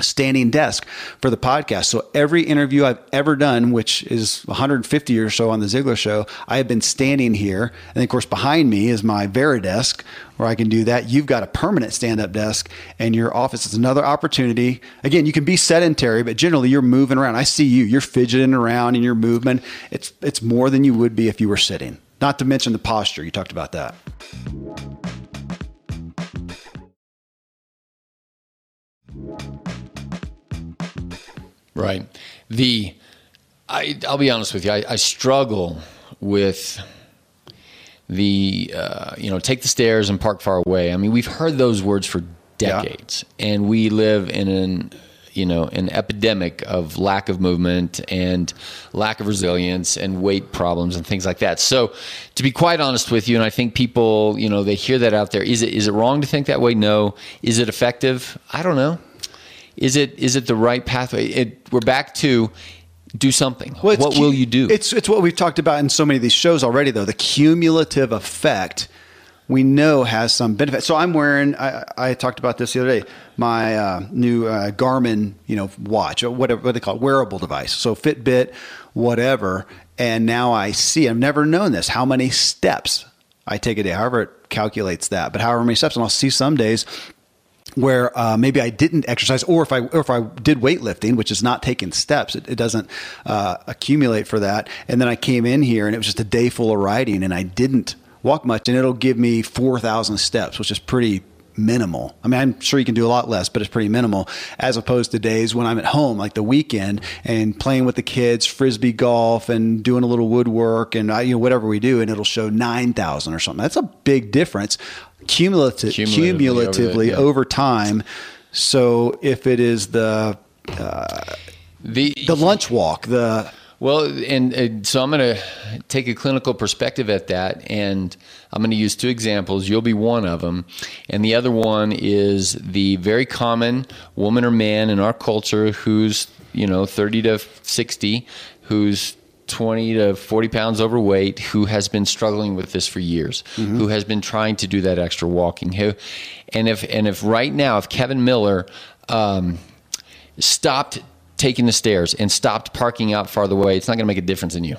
standing desk for the podcast. So every interview I've ever done, which is 150 or so on the Ziglar show, I have been standing here. And of course, behind me is my Varidesk where I can do that. You've got a permanent stand up desk and your office is another opportunity. Again, you can be sedentary, but generally you're moving around. I see you, you're fidgeting around and your movement. It's, it's more than you would be if you were sitting. Not to mention the posture. You talked about that. Right. The I I'll be honest with you. I, I struggle with the uh, you know take the stairs and park far away. I mean, we've heard those words for Yeah. decades, and we live in an you know an epidemic of lack of movement and lack of resilience and weight problems and things like that. So, to be quite honest with you, and I think people you know they hear that out there. Is it is it wrong to think that way? No. Is it effective? I don't know. Is it is it the right pathway? It, we're back to do something. Well, what will you do? It's it's what we've talked about in so many of these shows already, though. The cumulative effect we know has some benefit. So I'm wearing. I, I talked about this the other day. My uh, new uh, Garmin, you know, watch or whatever what they call it, wearable device. So Fitbit, whatever. And now I see. I've never known this. How many steps I take a day? However it calculates that, but however many steps, and I'll see some days where uh, maybe I didn't exercise, or if I or if I did weightlifting, which is not taking steps, it, it doesn't uh, accumulate for that. And then I came in here, and it was just a day full of riding, and I didn't walk much, and it'll give me four thousand steps, which is pretty minimal. I mean, I'm sure you can do a lot less, but it's pretty minimal as opposed to days when I'm at home, like the weekend, and playing with the kids, frisbee golf, and doing a little woodwork, and uh, you know whatever we do, and it'll show nine thousand or something. That's a big difference, cumulative, Cumulatively cumulatively, over the- yeah. over time. So if it is the uh, the the lunch walk, the Well, and, and so I'm going to take a clinical perspective at that, and I'm going to use two examples. You'll be one of them, and the other one is the very common woman or man in our culture who's you know 30 to 60, who's 20 to 40 pounds overweight who has been struggling with this for years mm-hmm. who has been trying to do that extra walking who and if and if right now if kevin miller um, stopped taking the stairs and stopped parking out farther away, it's not going to make a difference in you.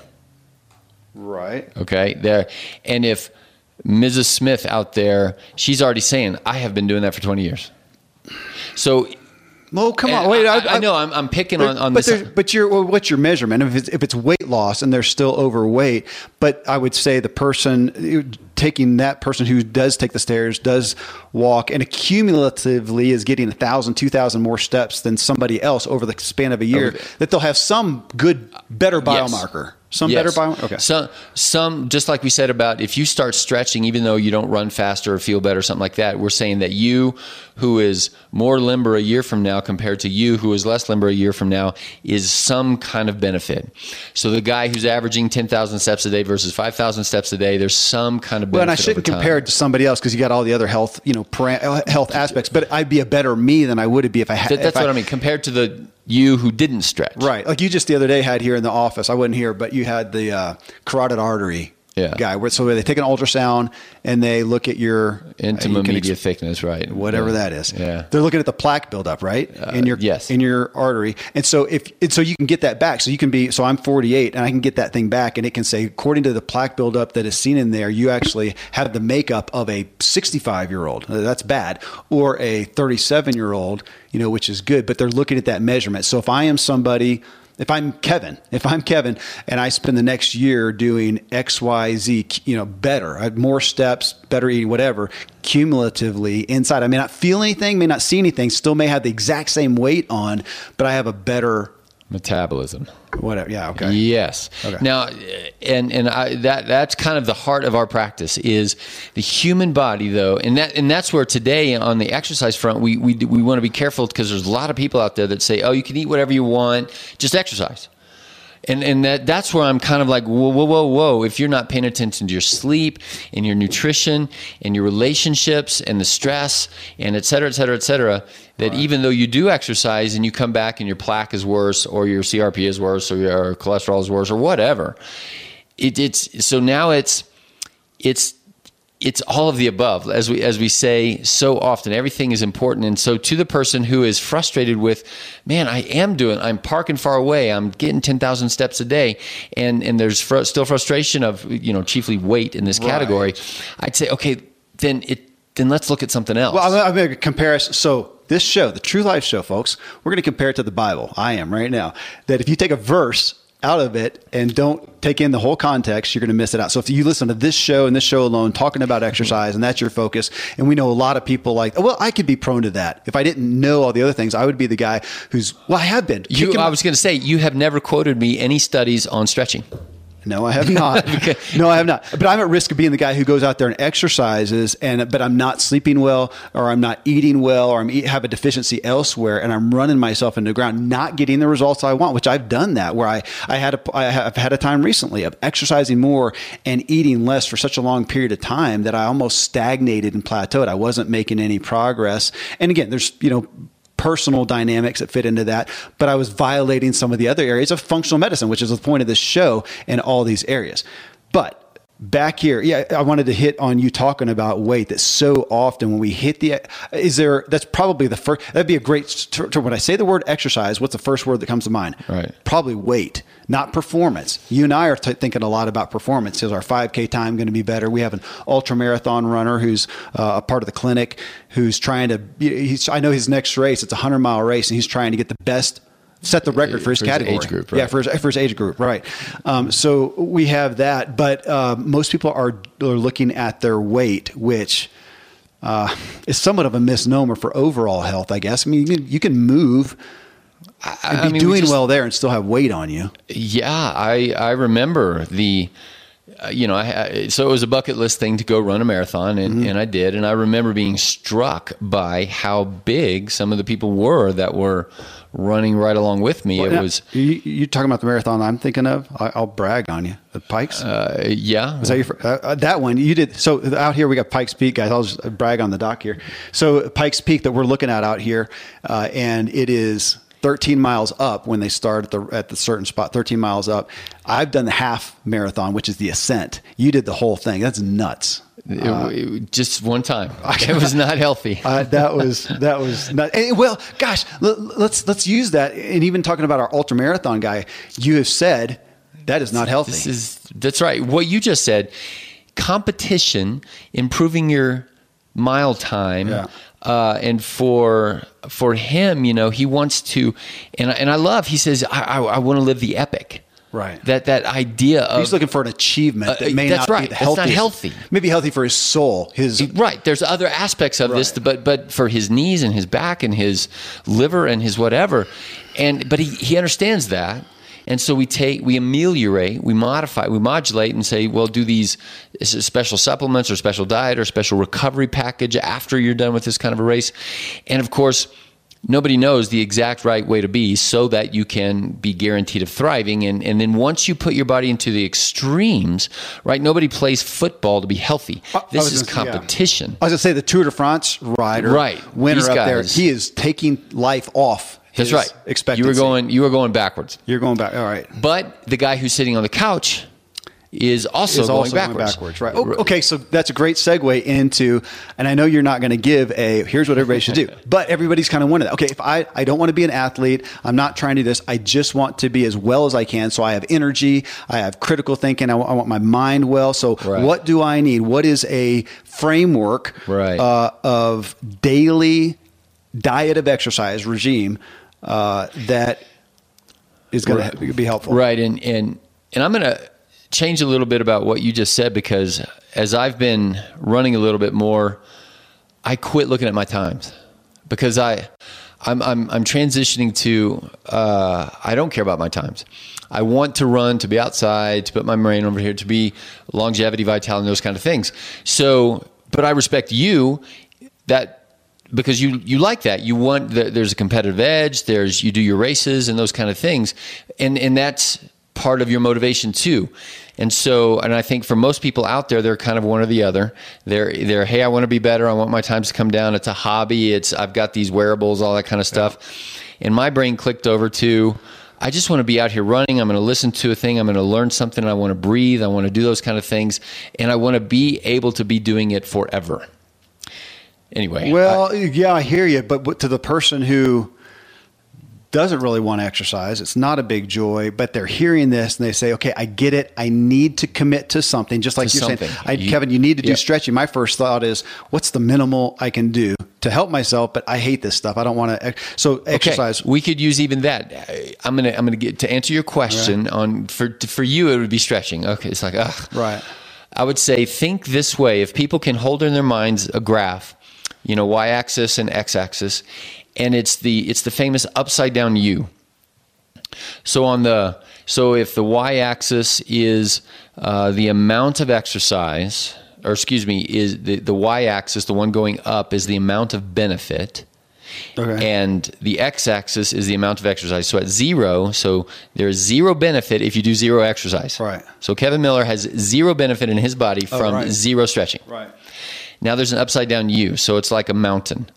Right. Okay. There. And if Mrs. Smith out there, she's already saying, I have been doing that for 20 years. So well, come on, wait. I, I, I know I'm, I'm picking on, on but this. But your well, what's your measurement? If it's, if it's weight loss and they're still overweight, but I would say the person taking that person who does take the stairs, does walk, and accumulatively is getting a thousand, two thousand more steps than somebody else over the span of a year, okay. that they'll have some good, better biomarker. Yes. Some yes. better biomarker. Okay. Some, some, just like we said about if you start stretching, even though you don't run faster or feel better, or something like that, we're saying that you, who is more limber a year from now compared to you, who is less limber a year from now, is some kind of benefit. So the guy who's averaging ten thousand steps a day versus five thousand steps a day, there's some kind of well, and I shouldn't compare it to somebody else because you got all the other health, you know, health aspects. But I'd be a better me than I would be if I had. That, that's what I, I mean. Compared to the you who didn't stretch. Right. Like you just the other day had here in the office. I wasn't here, but you had the uh, carotid artery yeah. guy. So they take an ultrasound and they look at your intima uh, media ex- thickness, right? Whatever yeah. that is. Yeah. They're looking at the plaque buildup, right? Uh, in your yes. in your artery. And so if and so you can get that back. So you can be so I'm 48 and I can get that thing back and it can say according to the plaque buildup that is seen in there, you actually have the makeup of a 65 year old. That's bad, or a 37 year old, you know, which is good. But they're looking at that measurement. So if I am somebody if I'm Kevin, if I'm Kevin and I spend the next year doing X, Y, Z, you know, better, I have more steps, better eating, whatever, cumulatively inside, I may not feel anything, may not see anything, still may have the exact same weight on, but I have a better metabolism. Whatever. Yeah. Okay. Yes. Okay. Now, and and I, that that's kind of the heart of our practice is the human body, though, and that and that's where today on the exercise front we we we want to be careful because there's a lot of people out there that say, oh, you can eat whatever you want, just exercise and and that that's where I'm kind of like whoa whoa whoa whoa if you're not paying attention to your sleep and your nutrition and your relationships and the stress and et cetera et cetera et cetera that right. even though you do exercise and you come back and your plaque is worse or your CRP is worse or your cholesterol is worse or whatever it, it's so now it's it's it's all of the above. As we as we say so often everything is important. And so to the person who is frustrated with man I am doing I'm parking far away I'm getting 10,000 steps a day and and there's fr- still frustration of you know chiefly weight in this category right. I'd say okay then it then let's look at something else. Well I'm, I'm going to compare us so this show the true life show folks we're going to compare it to the bible i am right now. That if you take a verse out of it and don't take in the whole context, you're going to miss it out. So if you listen to this show and this show alone talking about mm-hmm. exercise and that's your focus, and we know a lot of people like, well, I could be prone to that. If I didn't know all the other things, I would be the guy who's, well, I have been. You, I was going to say, you have never quoted me any studies on stretching. No, I have not. okay. No, I have not. But I'm at risk of being the guy who goes out there and exercises, and but I'm not sleeping well, or I'm not eating well, or I'm eat, have a deficiency elsewhere, and I'm running myself into the ground, not getting the results I want. Which I've done that, where I I had a I have had a time recently of exercising more and eating less for such a long period of time that I almost stagnated and plateaued. I wasn't making any progress. And again, there's you know personal dynamics that fit into that, but I was violating some of the other areas of functional medicine, which is the point of this show in all these areas. But back here. Yeah i wanted to hit on you talking about weight that so often when we hit the is there that's probably the first that'd be a great to, to, when i say the word exercise what's the first word that comes to mind? Right. Probably weight not performance. You and i are t- thinking a lot about performance. Is our 5k time going to be better? We have an ultra marathon runner who's uh, a part of the clinic who's trying to he's, i know his next race it's a 100 mile race and he's trying to get the best set the record for his for category. His age group, right? Yeah, for his, for his age group, right. Um, so we have that, but uh, most people are, are looking at their weight, which uh, is somewhat of a misnomer for overall health, I guess. I mean, you can, you can move and be I mean, doing we just, well there and still have weight on you. Yeah, I I remember the you know, I, so it was a bucket list thing to go run a marathon, and, Mm-hmm. and I did. And I remember being struck by how big some of the people were that were running right along with me. it Now, was, you, you talking about the marathon I'm thinking of? I, I'll brag on you. The Pikes. uh, yeah, that, your, uh, uh, that one you did? So out here we got Pikes Peak, guys. I'll just brag on the doc here. So Pikes Peak that we're looking at out here, uh, and it is 13 miles up when they start at the at the certain spot. 13 miles up. I've done the half marathon, which is the ascent. You did the whole thing. That's nuts. It- it- just one time. It was not healthy. Uh, that was that was not, and, well, gosh, let, let's let's use that. And even talking about our ultra marathon guy, you have said that is not healthy. This is that's right. What you just said, competition, improving your mile time, Yeah. Uh, and for for him, you know, he wants to, and and I love. He says, I, I, I want to live the epic. Right. That that idea of He's looking for an achievement that Uh, may that's not right. be the That's not healthiest. healthy. Maybe healthy for his soul. His Right. There's other aspects of this, but but for his knees and his back and his liver and his whatever, and but he he understands that, and so we take we ameliorate, we modify, we modulate, and say, well, do these special supplements or special diet or special recovery package after you're done with this kind of a race, and of course. Nobody knows the exact right way to be so that you can be guaranteed of thriving. And, and then once you put your body into the extremes, right? Nobody plays football to be healthy. This is gonna say, yeah. competition. I was gonna say the Tour de France rider, Right. Winner up there. He is taking life off. That's right. Expectancy. You were going. You were going backwards. You're going back. All right. But the guy who's sitting on the couch is also, is going, also backwards. going backwards. Right. Oh, okay. So that's a great segue into, and I know you're not going to give a here's what everybody should do, but everybody's kind of wanted that. Okay. If I, I don't want to be an athlete, I'm not trying to do this. I just want to be as well as I can. So I have energy. I have critical thinking. I want, want my mind well. So Right. what do I need? What is a framework Right. uh, of daily diet of exercise regime uh, that is going to be helpful? Right. And and and I'm going to change a little bit about what you just said because as I've been running a little bit more, I quit looking at my times because I. I'm, I'm, I'm transitioning to, uh, I don't care about my times. I want to run, to be outside, to put my brain over here, to be longevity, vitality, and those kind of things. So, but I respect you that because you you like that you want the, there's a competitive edge there's you do your races and those kind of things and and that's part of your motivation too and so and i think for most people out there they're kind of one or the other they're they're hey i want to be better i want my times to come down it's a hobby it's i've got these wearables all that kind of stuff and my brain clicked over to I just want to be out here running. I'm going to listen to a thing. I'm going to learn something. I want to breathe. I want to do those kind of things. And I want to be able to be doing it forever. Anyway. Well, yeah, I hear you, but to the person who doesn't really want to exercise, it's not a big joy, but they're hearing this and they say, "Okay, I get it. I need to commit to something." Just like you're something. saying, I, You- Kevin, you need to do Yep. stretching. My first thought is, "What's the minimal I can do to help myself?" But I hate this stuff. I don't want to. So exercise. Okay, we could use even that. I'm gonna I'm gonna get to answer your question on for for you it would be stretching. Okay, it's like ugh. Right. I would say think this way: if people can hold in their minds a graph, you know, y-axis and x-axis, and it's the it's the famous upside down U. So on the so if the y-axis is uh, the amount of exercise, or excuse me, is the, the y-axis, the one going up, is the amount of benefit, Okay. and the x-axis is the amount of exercise. So at zero, so there's zero benefit if you do zero exercise. Right. So Kevin Miller has zero benefit in his body from right. zero stretching. right. Now there's an upside down U, so it's like a mountain.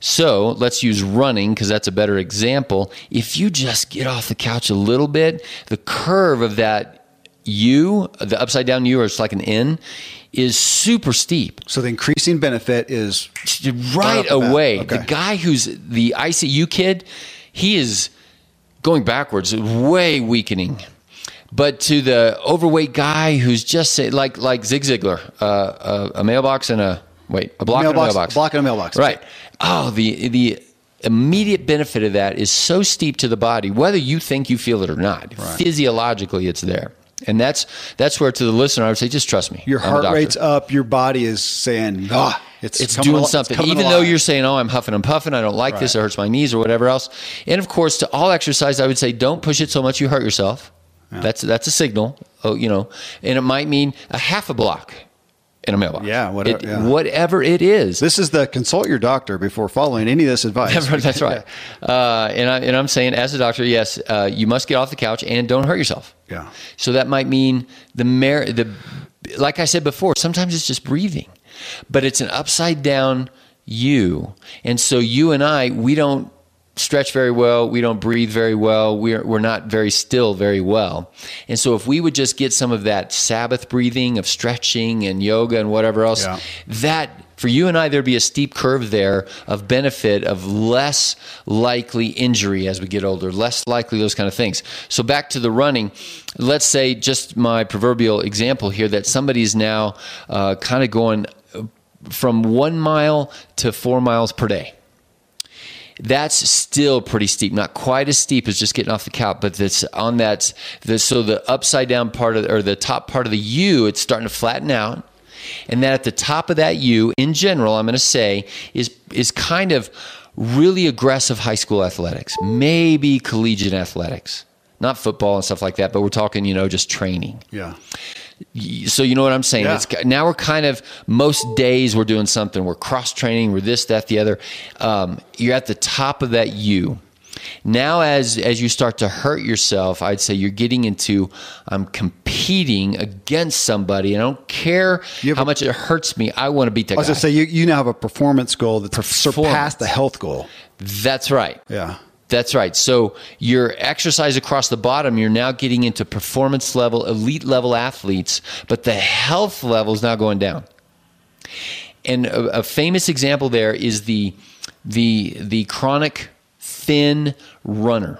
So let's use running because that's a better example. If you just get off the couch a little bit, the curve of that U, the upside down U, or it's like an N, is super steep. So the increasing benefit is Right away. Okay. The guy who's the ICU kid, he is going backwards, way weakening. But to the overweight guy who's just say, like like Zig Ziglar, uh, a, a mailbox and a wait a block Mailbox- and a mailbox, a block and a mailbox. right? Oh, the the immediate benefit of that is so steep to the body, whether you think you feel it or not. Physiologically, it's there, and that's that's where to the listener I would say, just trust me. your I'm heart rate's up. Your body is saying, "Ah, it's it's doing al- something. coming Even though you're saying, "Oh, I'm huffing and puffing. I don't like this. It hurts my knees or whatever else." And of course, to all exercise, I would say, don't push it so much you hurt yourself. That's that's a signal. Oh, you know, and it might mean a half a block in a mailbox. Yeah, whatever- It- yeah. whatever it is. This is the consult your doctor before following any of this advice. That's right. Uh, and, I, and I'm saying, as a doctor, yes, uh, you must get off the couch and don't hurt yourself. Yeah. So that might mean the mer- the like I said before, sometimes it's just breathing, but it's an upside down you, and so you and I, we don't stretch very well, we don't breathe very well, we're we're not very still very well, and so if we would just get some of that Sabbath breathing of stretching and yoga and whatever else, Yeah. that for you and I, there'd be a steep curve there of benefit of less likely injury as we get older, less likely those kind of things. So back to the running, let's say just my proverbial example here that somebody's now uh, kind of going uh, from one mile to four miles per day that's still pretty steep. Not quite as steep as just getting off the couch, but that's on that. The, so the upside down part of, or the top part of the U, it's starting to flatten out, and that at the top of that U, in general, I'm going to say is is kind of really aggressive high school athletics, maybe collegiate athletics, not football and stuff like that, but we're talking, you know, just training Yeah. So you know what I'm saying? Yeah. It's now we're kind of most days we're doing something. We're cross training. We're this, that, the other. Um, you're at the top of that U. Now, as as you start to hurt yourself, I'd say you're getting into I'm competing against somebody, and I don't care how a- much it hurts me. I want to beat that I was guy. to say, you, you now have a performance goal that's surpassed the health goal. That's right. Yeah. That's right. So your exercise across the bottom, you're now getting into performance level, elite level athletes, but the health level is now going down. And a, a famous example there is the the the chronic thin runner.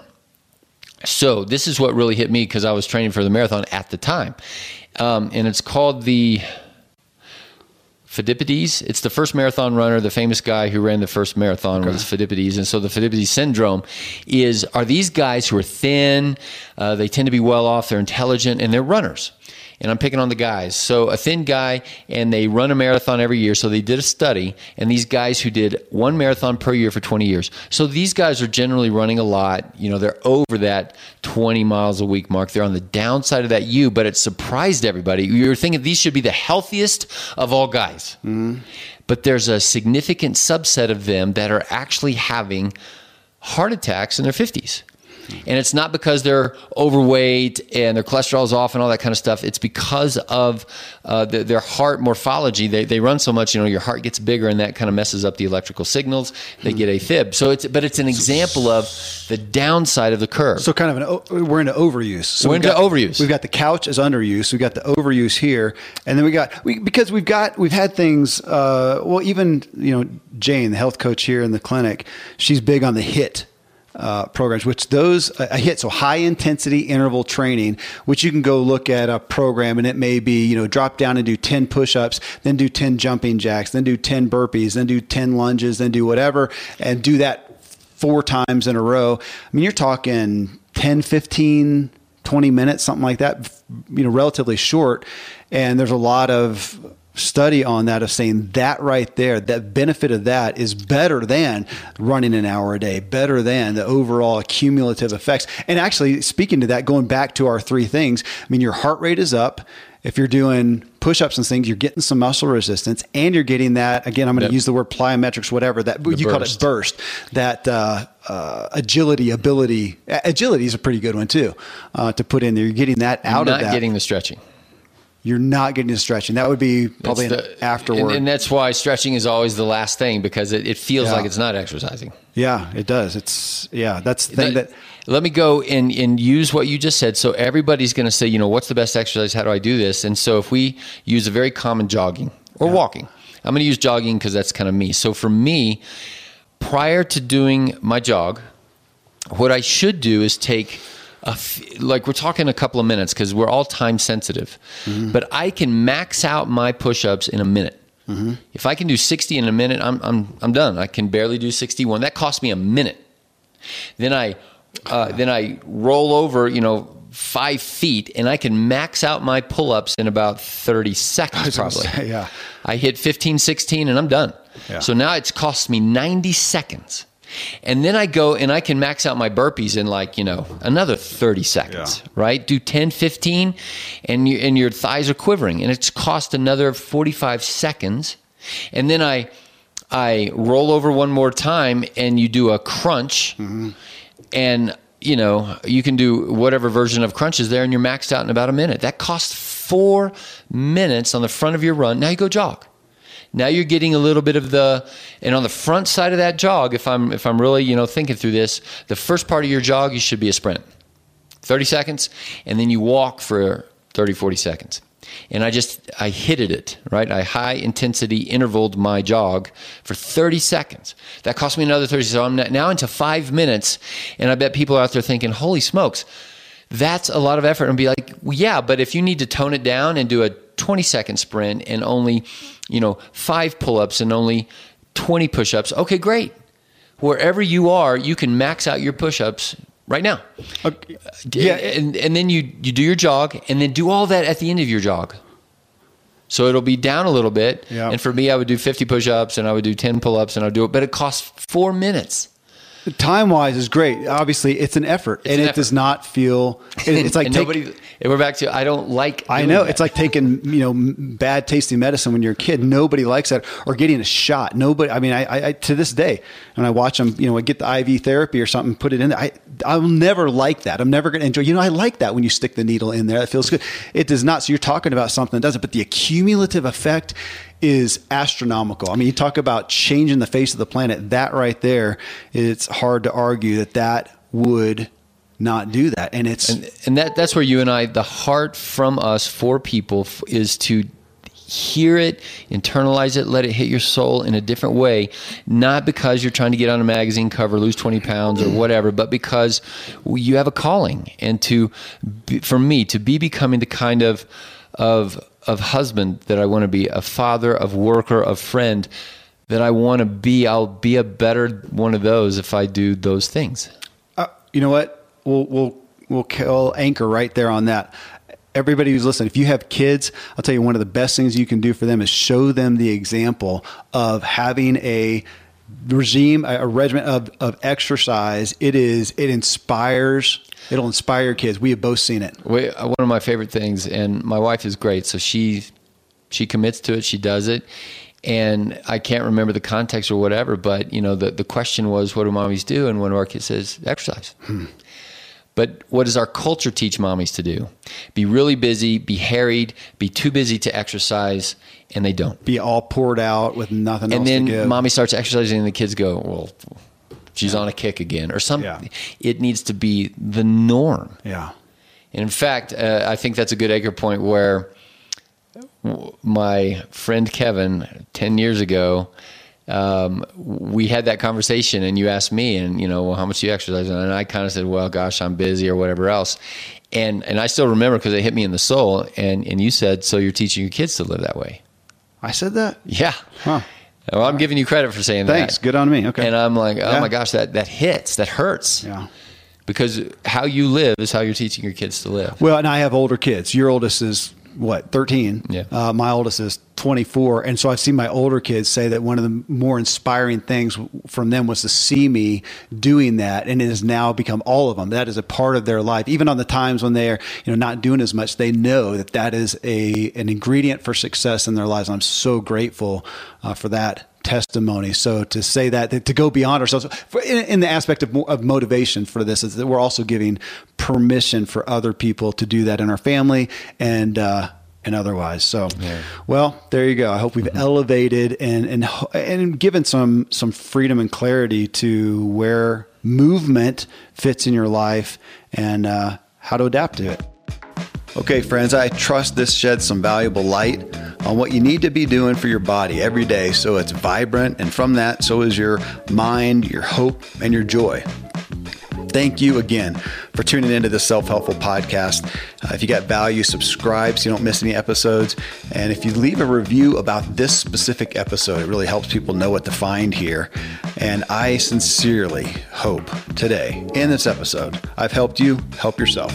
So this is what really hit me because I was training for the marathon at the time, um, and it's called the Phidippides. It's the first marathon runner, the famous guy who ran the first marathon was Phidippides. And so the Phidippides syndrome is are these guys who are thin, uh, they tend to be well off, they're intelligent, and they're runners. And I'm picking on the guys. So a thin guy, and they run a marathon every year. So they did a study, and these guys who did one marathon per year for 20 years. So these guys are generally running a lot. You know, they're over that 20 miles a week mark. They're on the downside of that U, but it surprised everybody. You're thinking these should be the healthiest of all guys. Mm-hmm. But there's a significant subset of them that are actually having heart attacks in their 50s. And it's not because they're overweight and their cholesterol's off and all that kind of stuff. It's because of uh, the, their heart morphology. They, they run so much, you know, your heart gets bigger and that kind of messes up the electrical signals. They get AFib. So it's, but it's an example of the downside of the curve. So kind of an we're into overuse. So We're into got- overuse. We've got the couch as underuse. We've got the overuse here, and then we got we because we've got we've had things. Uh, well, even you know Jane, the health coach here in the clinic, she's big on the HIIT. Uh, programs, which those a HIIT so high intensity interval training, which you can go look at a program and it may be you know drop down and do ten push ups, then do ten jumping jacks, then do ten burpees, then do ten lunges, then do whatever, and do that four times in a row. I mean, you're talking 10, 15, 20 minutes, something like that, you know, relatively short. And there's a lot of study on that of saying that right there, that benefit of that is better than running an hour a day, better than the overall cumulative effects. And actually, speaking to that, going back to our three things, I mean, your heart rate is up. If you're doing push ups and things, you're getting some muscle resistance and you're getting that. Again, I'm going to Yep. use the word plyometrics, whatever that you call it burst. burst. That uh, uh, agility, ability, agility is a pretty good one too uh, to put in there. You're getting that out not of that. getting the stretching. You're not getting the stretching. That would be probably the- afterward. And, and that's why stretching is always the last thing because it, it feels Yeah. like it's not exercising. yeah, it does. It's yeah. That's the thing Let- that let me go and, and use what you just said. So everybody's going to say, you know, what's the best exercise? How do I do this? And so if we use a very common jogging or walking, I'm going to use jogging because that's kind of me. So for me, prior to doing my jog, what I should do is take a f- like we're talking a couple of minutes because we're all time sensitive, but I can max out my push-ups in a minute. If I can do 60 in a minute, I'm, I'm, I'm done. I can barely do 61. That cost me a minute. Then I, uh, then I roll over, you know, five feet, and I can max out my pull-ups in about 30 seconds, probably. say, yeah. I hit 15, 16, and I'm done. Yeah. So now it's cost me 90 seconds And then I go and I can max out my burpees in like, you know, another 30 seconds, Yeah. right? Do 10, 15 and you, and your thighs are quivering and it's cost another 45 seconds. And then I I roll over one more time and you do a crunch mm-hmm. and you know, you can do whatever version of crunch is there and you're maxed out in about a minute. That costs 4 minutes on the front of your run. Now you go jog. Now you're getting a little bit of the and on the front side of that jog, if I'm if I'm really, you know, thinking through this, the first part of your jog you should be a sprint. 30 seconds and then you walk for 30 40 seconds. And I just I hit it, right? I high intensity intervaled my jog for 30 seconds. That cost me another 30 so I'm now into 5 minutes and I bet people are out there thinking, "Holy smokes, that's a lot of effort and be like well, yeah but if you need to tone it down and do a 20 second sprint and only you know five pull-ups and only 20 push-ups okay great wherever you are you can max out your push-ups right now Okay. Yeah. and, and then you you do your jog and then do all that at the end of your jog so it'll be down a little bit Yeah. and for me i would do 50 push-ups and i would do 10 pull-ups and i'd do it but it costs four minutes Time wise is great. Obviously, it's an effort, and an it effort. does not feel. it- it's like take- nobody and we're back to i don't like I know that. it's like taking you know bad tasting medicine when you're a kid. Nobody likes that, or getting a shot. Nobody. I mean, I, I, I to this day, when I watch them, you know, I get the IV therapy or something, put it in there. I I'll never like that. I'm never going to enjoy. You know, I like that when you stick the needle in there. It feels good. It does not. So you're talking about something that doesn't, but the accumulative effect is astronomical. I mean, you talk about changing the face of the planet. That right there, it's hard to argue that that would not do that. And it's and, and that that's where you and I the heart from us for people f- is to hear it internalize it let it hit your soul in a different way not because you're trying to get on a magazine cover lose 20 pounds or whatever but because you have a calling and to be, for me to be becoming the kind of of of husband that I want to be a father of worker of friend that I want to be I'll be a better one of those if I do those things Uh, you know what? We'll we'll we'll anchor right there on that. Everybody who's listening, if you have kids, I'll tell you one of the best things you can do for them is show them the example of having a regime, a a regimen of, of exercise. It is it inspires. It'll inspire kids. We have both seen it. We, uh, one of my favorite things, and my wife is great, so she she commits to it, she does it, and I can't remember the context or whatever, but you know the the question was, what do mommies do? And one of our kids says, exercise. But what does our culture teach mommies to do? Be really busy, be harried, be too busy to exercise, and they don't. Be all poured out with nothing And else then mommy starts exercising, and the kids go, well. She's on a kick again, or something. Yeah. It needs to be the norm. yeah. And in fact, uh, I think that's a good anchor point where my friend Kevin, 10 years ago, um, we had that conversation and you asked me and, you know, well, how much do you exercise? And I kind of said, well, gosh, I'm busy or whatever else. And, and I still remember because it hit me in the soul. And, and you said, so you're teaching your kids to live that way. I said that. Yeah. Huh. Well, I'm giving you credit for saying Thanks. that. Thanks good on me. Okay. And I'm like, oh Yeah. my gosh, that, that hits, that hurts. yeah. Because how you live is how you're teaching your kids to live. Well, and I have older kids. Your oldest is what, 13? Yeah. Uh, my oldest is 24. And so I've seen my older kids say that one of the more inspiring things from them was to see me doing that. And it has now become all of them. That is a part of their life. Even on the times when they're, you know, not doing as much, they know that that is a, an ingredient for success in their lives. And I'm so grateful uh, for that testimony. So to say that, to go beyond ourselves for, in, in the aspect of, of motivation for this is that we're also giving permission for other people to do that in our family and, uh, and otherwise. So, well, there you go. I hope we've elevated and, and, and given some, some freedom and clarity to where movement fits in your life and, uh, how to adapt to it. Okay, friends, I trust this sheds some valuable light on what you need to be doing for your body every day so it's vibrant, and from that, so is your mind, your hope, and your joy. Thank you again for tuning into this self helpful podcast. Uh, if you got value, subscribe so you don't miss any episodes. And if you leave a review about this specific episode, it really helps people know what to find here. And I sincerely hope today in this episode, I've helped you help yourself.